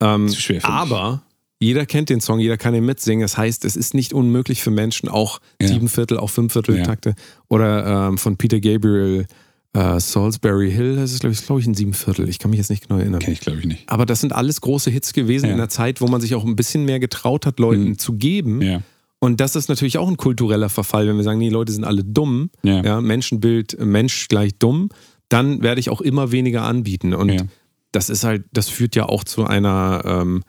Ähm, Zu schwer aber jeder kennt den Song, jeder kann ihn mitsingen. Das heißt, es ist nicht unmöglich für Menschen, auch Ja. sieben Viertel, auch Fünfviertel Ja. Takte. Oder ähm, von Peter Gabriel, äh, Salisbury Hill, das ist, glaube ich, glaub ich, ein Siebenviertel. Ich kann mich jetzt nicht genau erinnern. Kenne ich, glaube ich, nicht. Aber das sind alles große Hits gewesen Ja. in einer Zeit, wo man sich auch ein bisschen mehr getraut hat, Leuten Mhm. zu geben. Ja. Und das ist natürlich auch ein kultureller Verfall, wenn wir sagen, die Leute sind alle dumm, Ja. Menschenbild, Mensch gleich dumm, dann werde ich auch immer weniger anbieten. Und. Das ist halt, das führt ja auch zu einer, ähm,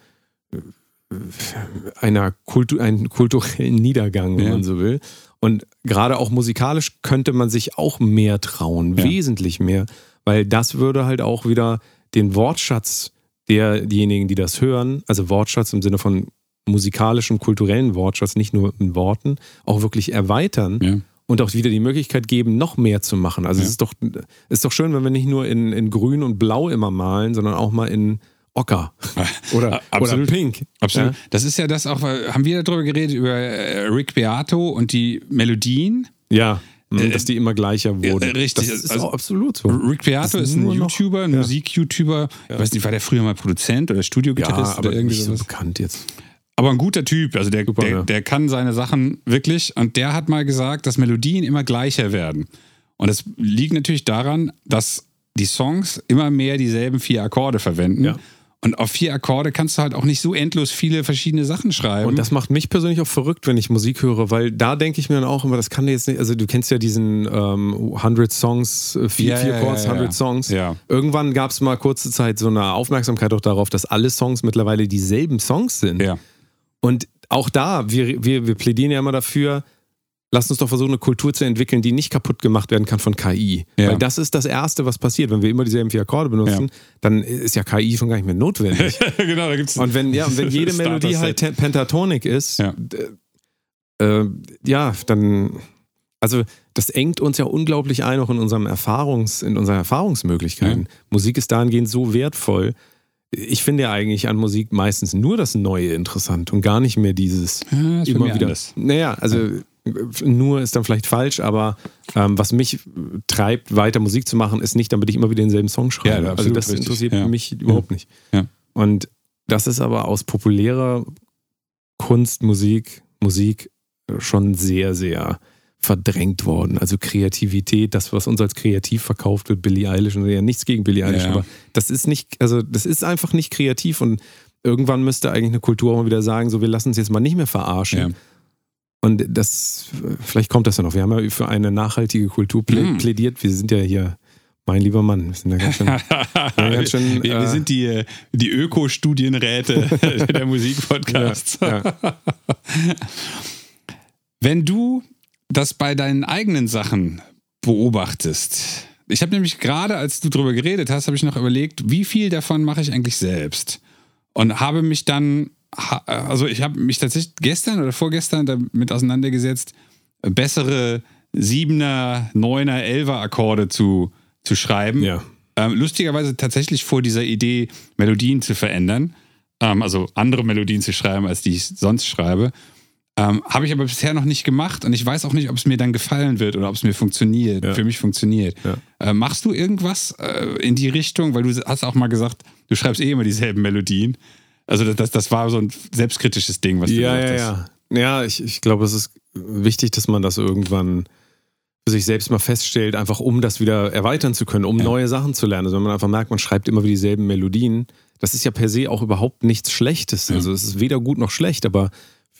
einer Kultu einen kulturellen Niedergang, wenn Ja. man so will. Und gerade auch musikalisch könnte man sich auch mehr trauen, Ja. wesentlich mehr, weil das würde halt auch wieder den Wortschatz der, diejenigen, die das hören, also Wortschatz im Sinne von musikalischen, kulturellen Wortschatz, nicht nur in Worten, auch wirklich erweitern Ja. Und auch wieder die Möglichkeit geben, noch mehr zu machen. Also Ja. es ist doch, ist doch schön, wenn wir nicht nur in, in Grün und Blau immer malen, sondern auch mal in Ocker oder, Absolut. oder Pink. Absolut. Ja? Das ist ja das auch, haben wir darüber geredet, über äh, Rick Beato und die Melodien? Ja, Äh, dass die immer gleicher wurden. äh, richtig. Das ist Also- auch absolut so. Rick Beato ist ist ein YouTuber, ein ja. Musik-YouTuber. Ich weiß nicht, war der früher mal Produzent oder Studiogitarrist Ja, aber oder irgendwie nicht so sowas? bekannt jetzt. Aber ein guter Typ, also der, Super, der, ja. der kann seine Sachen wirklich und der hat mal gesagt, dass Melodien immer gleicher werden. Und das liegt natürlich daran, dass die Songs immer mehr dieselben vier Akkorde verwenden. Ja. Und auf vier Akkorde kannst du halt auch nicht so endlos viele verschiedene Sachen schreiben. Und das macht mich persönlich auch verrückt, wenn ich Musik höre, weil da denke ich mir dann auch immer, das kann dir jetzt nicht, also du kennst ja diesen ähm, 100 Songs, äh, vier, Ja, vier Chords, ja, ja. 100 Songs. Irgendwann gab es mal kurze Zeit so eine Aufmerksamkeit auch darauf, dass alle Songs mittlerweile dieselben Songs sind. ja. Und auch da, wir, wir, wir plädieren ja immer dafür, lasst uns doch versuchen, eine Kultur zu entwickeln, die nicht kaputt gemacht werden kann von KI. Ja. Weil das ist das Erste, was passiert. Wenn wir immer dieselben vier Akkorde benutzen, Ja. dann ist ja KI schon gar nicht mehr notwendig. genau, da gibt's Und wenn, ja, und wenn jede Melodie halt pentatonik ist, Ja. d- äh, ja, dann, also das engt uns ja unglaublich ein, auch in unserem Erfahrungs, in unseren Erfahrungsmöglichkeiten. Musik ist dahingehend so wertvoll. Ich finde ja eigentlich an Musik meistens nur das Neue interessant und gar nicht mehr dieses Ja, immer wieder. anders. Naja, also nur ist dann vielleicht falsch, aber ähm, was mich treibt, weiter Musik zu machen, ist nicht, damit ich immer wieder denselben Song schreibe. Ja, also das richtig. interessiert Ja. mich überhaupt nicht. Ja. Und das ist aber aus populärer Kunst, Musik, Musik äh, schon sehr, sehr verdrängt worden. Also Kreativität, das, was uns als kreativ verkauft wird, Billie Eilish und ja nichts gegen Billie Eilish, Ja. aber das ist nicht, also das ist einfach nicht kreativ und irgendwann müsste eigentlich eine Kultur auch mal wieder sagen, so wir lassen uns jetzt mal nicht mehr verarschen. Ja. Und das, vielleicht kommt das ja noch. Wir haben ja für eine nachhaltige Kultur plä Mhm. plädiert. Wir sind ja hier, mein lieber Mann, wir sind ja ganz schön, ganz schön, wir, wir äh, sind die, die Öko-Studienräte der Musikpodcasts. ja, ja. Wenn du das bei deinen eigenen Sachen beobachtest, ich habe nämlich gerade, als du darüber geredet hast, habe ich noch überlegt, wie viel davon mache ich eigentlich selbst? Und habe mich dann, also ich habe mich tatsächlich gestern oder vorgestern damit auseinandergesetzt, bessere Siebener, Neuner, Elfer Akkorde zu, zu schreiben. ja. Ähm, lustigerweise tatsächlich vor dieser Idee, Melodien zu verändern, ähm, also andere Melodien zu schreiben, als die ich sonst schreibe. Ähm, Habe ich aber bisher noch nicht gemacht und ich weiß auch nicht, ob es mir dann gefallen wird oder ob es mir funktioniert, Ja. für mich funktioniert. Ja. Äh, machst du irgendwas äh, in die Richtung? Weil du hast auch mal gesagt, du schreibst eh immer dieselben Melodien. Also das, das, das war so ein selbstkritisches Ding, was du ja, gesagt ja, hast. ja. Ja, ich, ich glaube, es ist wichtig, dass man das irgendwann für sich selbst mal feststellt, einfach um das wieder erweitern zu können, um Ja. neue Sachen zu lernen. Also wenn man einfach merkt, man schreibt immer wieder dieselben Melodien, das ist ja per se auch überhaupt nichts Schlechtes. Ja. Also es ist weder gut noch schlecht, aber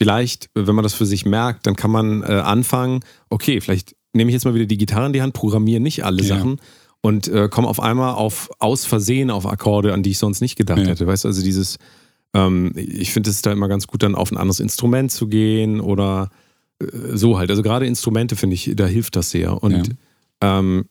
vielleicht, wenn man das für sich merkt, dann kann man äh, anfangen, okay, vielleicht nehme ich jetzt mal wieder die Gitarre in die Hand, programmiere nicht alle Ja. Sachen und äh, komme auf einmal auf aus Versehen auf Akkorde, an die ich sonst nicht gedacht Ja. hätte. Weißt du, also dieses, ähm, ich finde es da immer ganz gut, dann auf ein anderes Instrument zu gehen oder äh, so halt. Also gerade Instrumente finde ich, da hilft das sehr. Und ähm,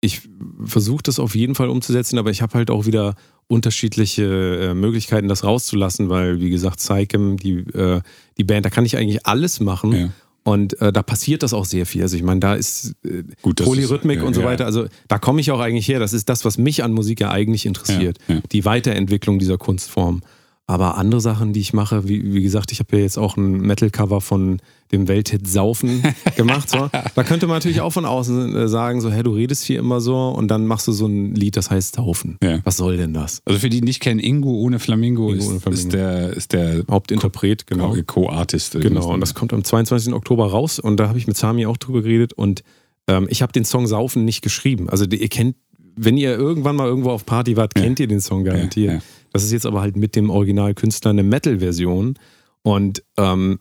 ich versuche das auf jeden Fall umzusetzen, aber ich habe halt auch wieder unterschiedliche äh, Möglichkeiten, das rauszulassen, weil, wie gesagt, Psychem, die, äh, die Band, da kann ich eigentlich alles machen. Ja. Und äh, da passiert das auch sehr viel. Also ich meine, da ist äh, Gut, Polyrhythmik ist- ja, und so weiter. Also da komme ich auch eigentlich her. Das ist das, was mich an Musik ja eigentlich interessiert. Die Weiterentwicklung dieser Kunstform. Aber andere Sachen, die ich mache, wie, wie gesagt, ich habe ja jetzt auch ein Metal-Cover von dem Welthit Saufen gemacht. So. Da könnte man natürlich auch von außen äh, sagen, so, hä, du redest hier immer so und dann machst du so ein Lied, das heißt Saufen. Ja. Was soll denn das? Also für die, die nicht kennen, Ingo ohne Flamingo, Ingo ist, ohne Flamingo. ist der, ist der Hauptinterpret, genau. Co-Artist. Genau, und das kommt am 22. Oktober raus und da habe ich mit Sami auch drüber geredet und ähm, ich habe den Song Saufen nicht geschrieben. Also ihr kennt, wenn ihr irgendwann mal irgendwo auf Party wart, kennt ihr den Song garantiert. Ja, ja. Das ist jetzt aber halt mit dem Originalkünstler eine Metal-Version und ähm,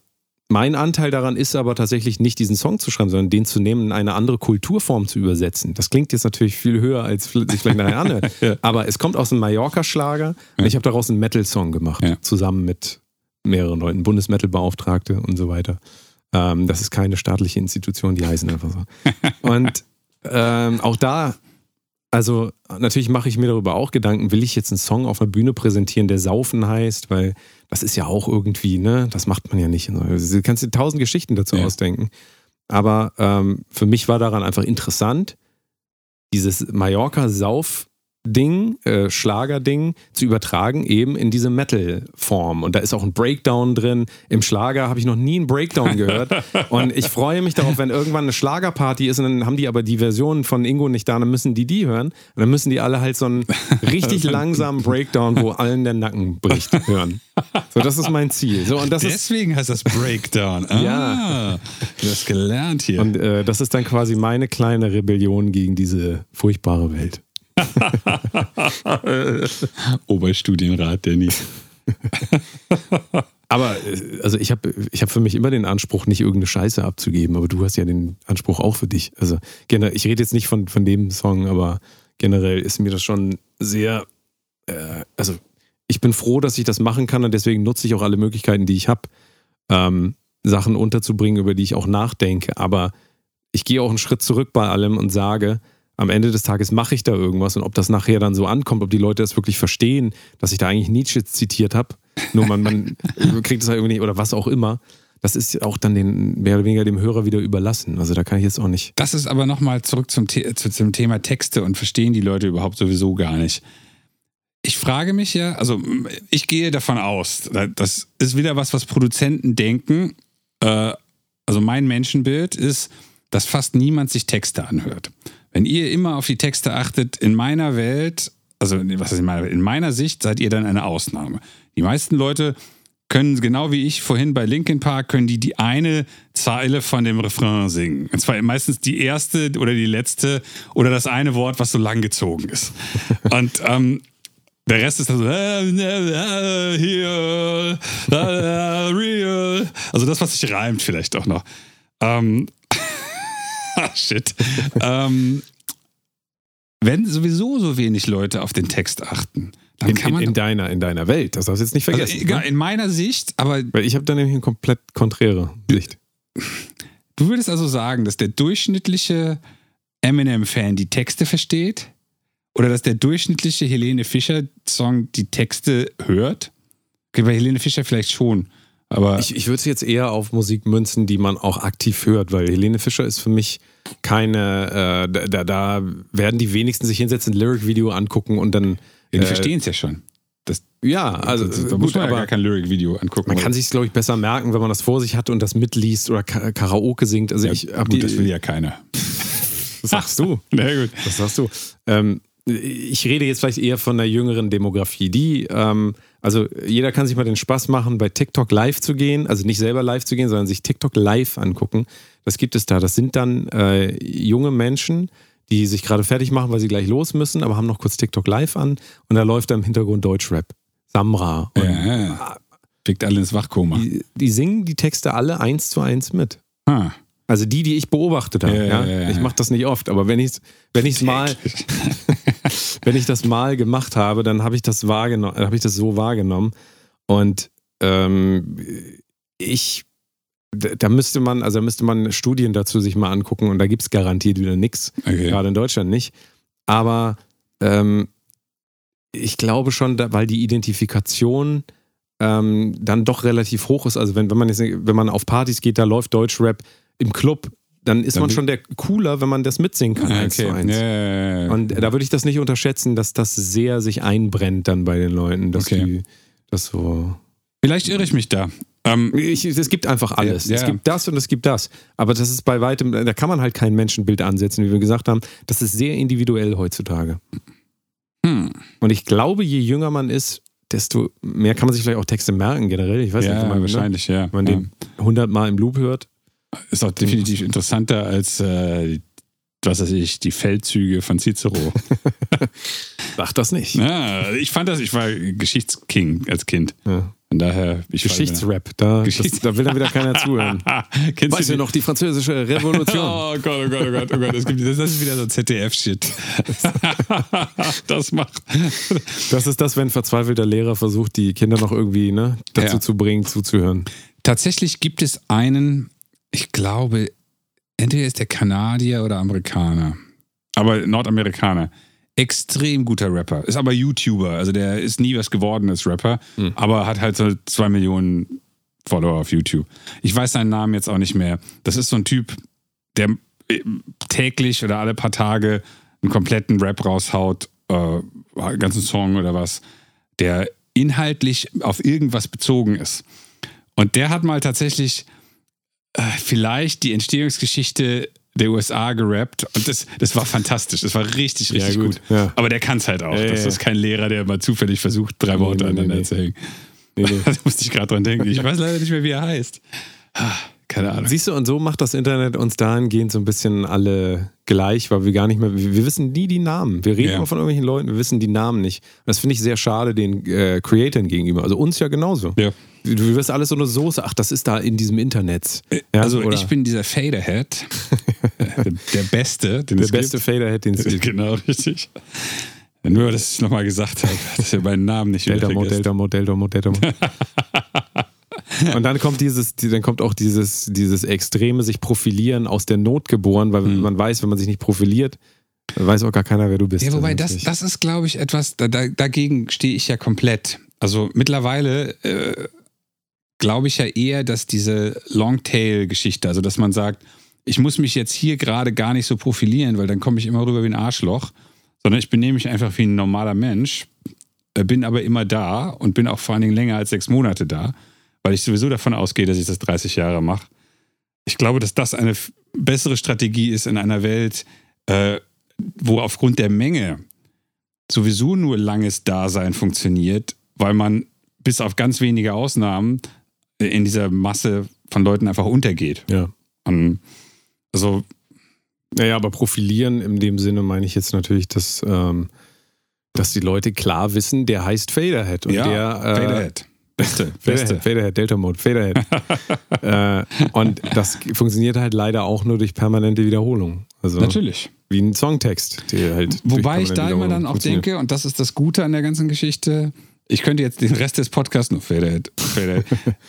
mein Anteil daran ist aber tatsächlich nicht diesen Song zu schreiben, sondern den zu nehmen, in eine andere Kulturform zu übersetzen. Das klingt jetzt natürlich viel höher, als sich vielleicht nachher anhört. Ja. Aber es kommt aus einem Mallorca-Schlager und ich habe daraus einen Metal-Song gemacht, Ja. zusammen mit mehreren Leuten, Bundesmetal-Beauftragte und so weiter. Ähm, das ist keine staatliche Institution, die heißen einfach so. Und ähm, auch da, also natürlich mache ich mir darüber auch Gedanken, will ich jetzt einen Song auf einer Bühne präsentieren, der Saufen heißt, weil das ist ja auch irgendwie, ne, das macht man ja nicht. Also, du kannst dir tausend Geschichten dazu Ja. ausdenken. Aber ähm, für mich war daran einfach interessant, dieses Mallorca-Sauf-Ding, äh, Schlager-Ding zu übertragen, eben in diese Metal-Form. Und da ist auch ein Breakdown drin. Im Schlager habe ich noch nie einen Breakdown gehört. Und ich freue mich darauf, wenn irgendwann eine Schlagerparty ist und dann haben die aber die Version von Ingo nicht da, dann müssen die die hören. Und dann müssen die alle halt so einen richtig langsamen Breakdown, wo allen der Nacken bricht, hören. So, das ist mein Ziel. So, und das ist Deswegen heißt das Breakdown. Ah, Ja. Du hast gelernt hier. Und äh, das ist dann quasi meine kleine Rebellion gegen diese furchtbare Welt. Oberstudienrat, Danny. Aber äh, also ich habe ich hab für mich immer den Anspruch, nicht irgendeine Scheiße abzugeben, aber du hast ja den Anspruch auch für dich. Also generell, ich rede jetzt nicht von, von dem Song, aber generell ist mir das schon sehr, äh, also ich bin froh, dass ich das machen kann und deswegen nutze ich auch alle Möglichkeiten, die ich habe, ähm, Sachen unterzubringen, über die ich auch nachdenke. Aber ich gehe auch einen Schritt zurück bei allem und sage, am Ende des Tages mache ich da irgendwas und ob das nachher dann so ankommt, ob die Leute das wirklich verstehen, dass ich da eigentlich Nietzsche zitiert habe, nur man, man kriegt es halt irgendwie nicht oder was auch immer, das ist auch dann den, mehr oder weniger dem Hörer wieder überlassen. Also da kann ich jetzt auch nicht. Das ist aber nochmal zurück zum, The zu, zum Thema Texte und verstehen die Leute überhaupt sowieso gar nicht. Ich frage mich ja, also ich gehe davon aus, das ist wieder was, was Produzenten denken. Äh, also mein Menschenbild ist, dass fast niemand sich Texte anhört. Wenn ihr immer auf die Texte achtet, in meiner Welt, also was heißt in meiner Welt, in meiner Sicht seid ihr dann eine Ausnahme. Die meisten Leute können, genau wie ich vorhin bei Linkin Park, können die die eine Zeile von dem Refrain singen. Und zwar meistens die erste oder die letzte oder das eine Wort, was so lang gezogen ist. Und ähm, der Rest ist dann so. Also das, was sich reimt vielleicht auch noch. Ähm, shit. ähm, wenn sowieso so wenig Leute auf den Text achten, dann In, kann in, man... in, deiner, in deiner Welt, das darfst du jetzt nicht also, vergessen. egal, ne? in meiner Sicht, aber Weil ich habe da nämlich eine komplett konträre Sicht. du würdest also sagen, dass der durchschnittliche Eminem-Fan die Texte versteht? Oder dass der durchschnittliche Helene Fischer-Song die Texte hört? Okay, bei Helene Fischer vielleicht schon, aber Ich, ich würde es jetzt eher auf Musik münzen, die man auch aktiv hört, weil Helene Fischer ist für mich keine, äh, da, da werden die wenigsten sich hinsetzen, ein Lyric-Video angucken und dann. die äh, verstehen es ja schon. Das, Ja, also da gut, muss man ja aber gar kein Lyric-Video angucken. man oder? kann sich glaube ich, besser merken, wenn man das vor sich hat und das mitliest oder Ka Karaoke singt. Also ja, ich gut, die, das will ja keiner. das sagst du. Na gut. Das sagst du. Ähm, ich rede jetzt vielleicht eher von der jüngeren Demografie. Die, ähm, also jeder kann sich mal den Spaß machen, bei TikTok live zu gehen, also nicht selber live zu gehen, sondern sich TikTok live angucken. Das gibt es da. Das sind dann äh, junge Menschen, die sich gerade fertig machen, weil sie gleich los müssen, aber haben noch kurz TikTok live an und da läuft da im Hintergrund Deutschrap. Samra. Und Ja, ja. Schickt alle ins Wachkoma. die, die singen die Texte alle eins zu eins mit. Ah. Also die, die ich beobachtet habe. Ja, Ja, ja, ich mache das nicht oft, aber wenn ich wenn ich's mal, wenn ich das mal gemacht habe, dann habe ich das wahrgenommen, habe ich das so wahrgenommen. Und ähm, ich, da müsste man, also da müsste man Studien dazu sich mal angucken und da gibt es garantiert wieder nichts, Okay. gerade in Deutschland nicht. Aber ähm, ich glaube schon, da, weil die Identifikation ähm, dann doch relativ hoch ist. Also wenn, wenn man jetzt, wenn man auf Partys geht, da läuft Deutschrap im Club, dann ist Dann man schon der cooler, wenn man das mitsingen kann. zu Okay. eins. Ja, ja, ja. Und da würde ich das nicht unterschätzen, dass das sehr sich einbrennt dann bei den Leuten, dass Okay. die das so. Vielleicht irre ich mich da. Ähm, Ich, es gibt einfach alles. Ja, Es ja. gibt das und es gibt das. Aber das ist bei weitem, da kann man halt kein Menschenbild ansetzen, wie wir gesagt haben. Das ist sehr individuell heutzutage. hm. Und ich glaube, je jünger man ist, desto mehr kann man sich vielleicht auch Texte merken generell. Ich weiß nicht, Ja, wenn man, ne, wahrscheinlich, ja. wenn man den 100 Mal im Loop hört. Ist auch definitiv interessanter als, äh, was weiß ich, die Feldzüge von Cicero. Sag das nicht. ja, ich fand das, ich war Geschichtsking als Kind. Ja. Von daher, ich Geschichtsrap, da, Geschichts- das, da will dann wieder keiner zuhören. Kennst Weißt du noch, die französische Revolution? Oh Gott, oh Gott, oh Gott, oh Gott. Das, gibt, das ist wieder so ZDF-Shit. das macht. Das ist das, wenn ein verzweifelter Lehrer versucht, die Kinder noch irgendwie ne, dazu Ja. zu bringen, zuzuhören. Tatsächlich gibt es einen, ich glaube, entweder ist der Kanadier oder Amerikaner. Aber Nordamerikaner. Extrem guter Rapper. Ist aber YouTuber. Also der ist nie was geworden als Rapper, aber hat halt so zwei Millionen Follower auf YouTube. Ich weiß seinen Namen jetzt auch nicht mehr. Das ist so ein Typ, der äh, täglich oder alle paar Tage einen kompletten Rap raushaut, äh, einen ganzen Song oder was, der inhaltlich auf irgendwas bezogen ist. Und der hat mal tatsächlich vielleicht die Entstehungsgeschichte der USA gerappt und das, das war fantastisch. Das war richtig, Ja, richtig gut, gut. ja. Aber der kann es halt auch. Ja, das ja, ist kein Lehrer, der mal zufällig versucht, drei Worte nee, nee, aneinander nee. zu hängen. Nee, nee. Da musste ich gerade dran denken. Ich weiß leider nicht mehr, wie er heißt. Ah, Keine Ahnung. Siehst du, und so macht das Internet uns dahingehend so ein bisschen alle gleich, weil wir gar nicht mehr, wir, wir wissen nie die Namen. Wir reden Ja. immer von irgendwelchen Leuten, wir wissen die Namen nicht. Und das finde ich sehr schade den äh, Creatoren gegenüber. Also uns ja genauso. Ja. Du, wirst alles so eine Soße, ach, das ist da in diesem Internet. Ja, also oder ich bin dieser Faderhead, der, der Beste, den der es beste gibt. Faderhead, den es gibt. Genau, richtig. Nur, dass ich nochmal gesagt habe, dass ihr meinen Namen nicht Delta vergesst. Delta Mod, Delta Mod, Delta. Und dann kommt dieses, die- dann kommt auch dieses, dieses extreme sich profilieren aus der Not geboren, weil man weiß, wenn man sich nicht profiliert, weiß auch gar keiner, wer du bist. Ja, wobei das, das ist, glaube ich, etwas, da, da, dagegen stehe ich ja komplett. Also mittlerweile äh, glaube ich ja eher, dass diese Longtail-Geschichte, also dass man sagt, ich muss mich jetzt hier gerade gar nicht so profilieren, weil dann komme ich immer rüber wie ein Arschloch, sondern ich benehme mich einfach wie ein normaler Mensch, äh, bin aber immer da und bin auch vor allen Dingen länger als sechs Monate da, weil ich sowieso davon ausgehe, dass ich das 30 Jahre mache. Ich glaube, dass das eine bessere Strategie ist in einer Welt, äh, wo aufgrund der Menge sowieso nur langes Dasein funktioniert, weil man bis auf ganz wenige Ausnahmen in dieser Masse von Leuten einfach untergeht. ja. Und also, Naja, aber profilieren in dem Sinne meine ich jetzt natürlich, dass, ähm, dass die Leute klar wissen, der heißt Faderhead. Und ja, der, äh, Faderhead. Beste, beste. Faderhead, Faderhead, Delta Mode, Faderhead. äh, und das funktioniert halt leider auch nur durch permanente Wiederholung. Also Natürlich. wie ein Songtext, der halt. Wobei ich da immer dann auch denke, und das ist das Gute an der ganzen Geschichte, ich könnte jetzt den Rest des Podcasts nur. Faderhead.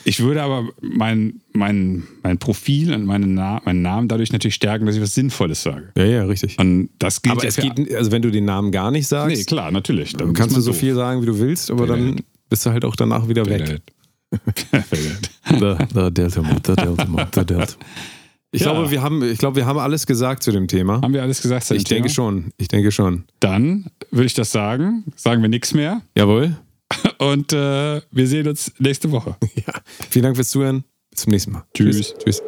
ich würde aber mein, mein, mein Profil und meinen, Na meinen Namen dadurch natürlich stärken, dass ich was Sinnvolles sage. Ja, ja, richtig. Und das gilt Aber es geht, also wenn du den Namen gar nicht sagst, Nee, klar, natürlich. Dann dann kannst du so viel sagen, wie du willst, aber dann Faderhead. bist du halt auch danach wieder weg. Faderhead. Faderhead. The, the Delta Mode, the Delta Mode, the Delta. Ich, Ja. glaube, wir haben, ich glaube, wir haben alles gesagt zu dem Thema. Haben wir alles gesagt? zu dem Ich denke Thema? schon. Ich denke schon. Dann würde ich das sagen. Sagen wir nichts mehr. Jawohl. Und äh, wir sehen uns nächste Woche. Ja. Vielen Dank fürs Zuhören. Bis zum nächsten Mal. Tschüss. Tschüss.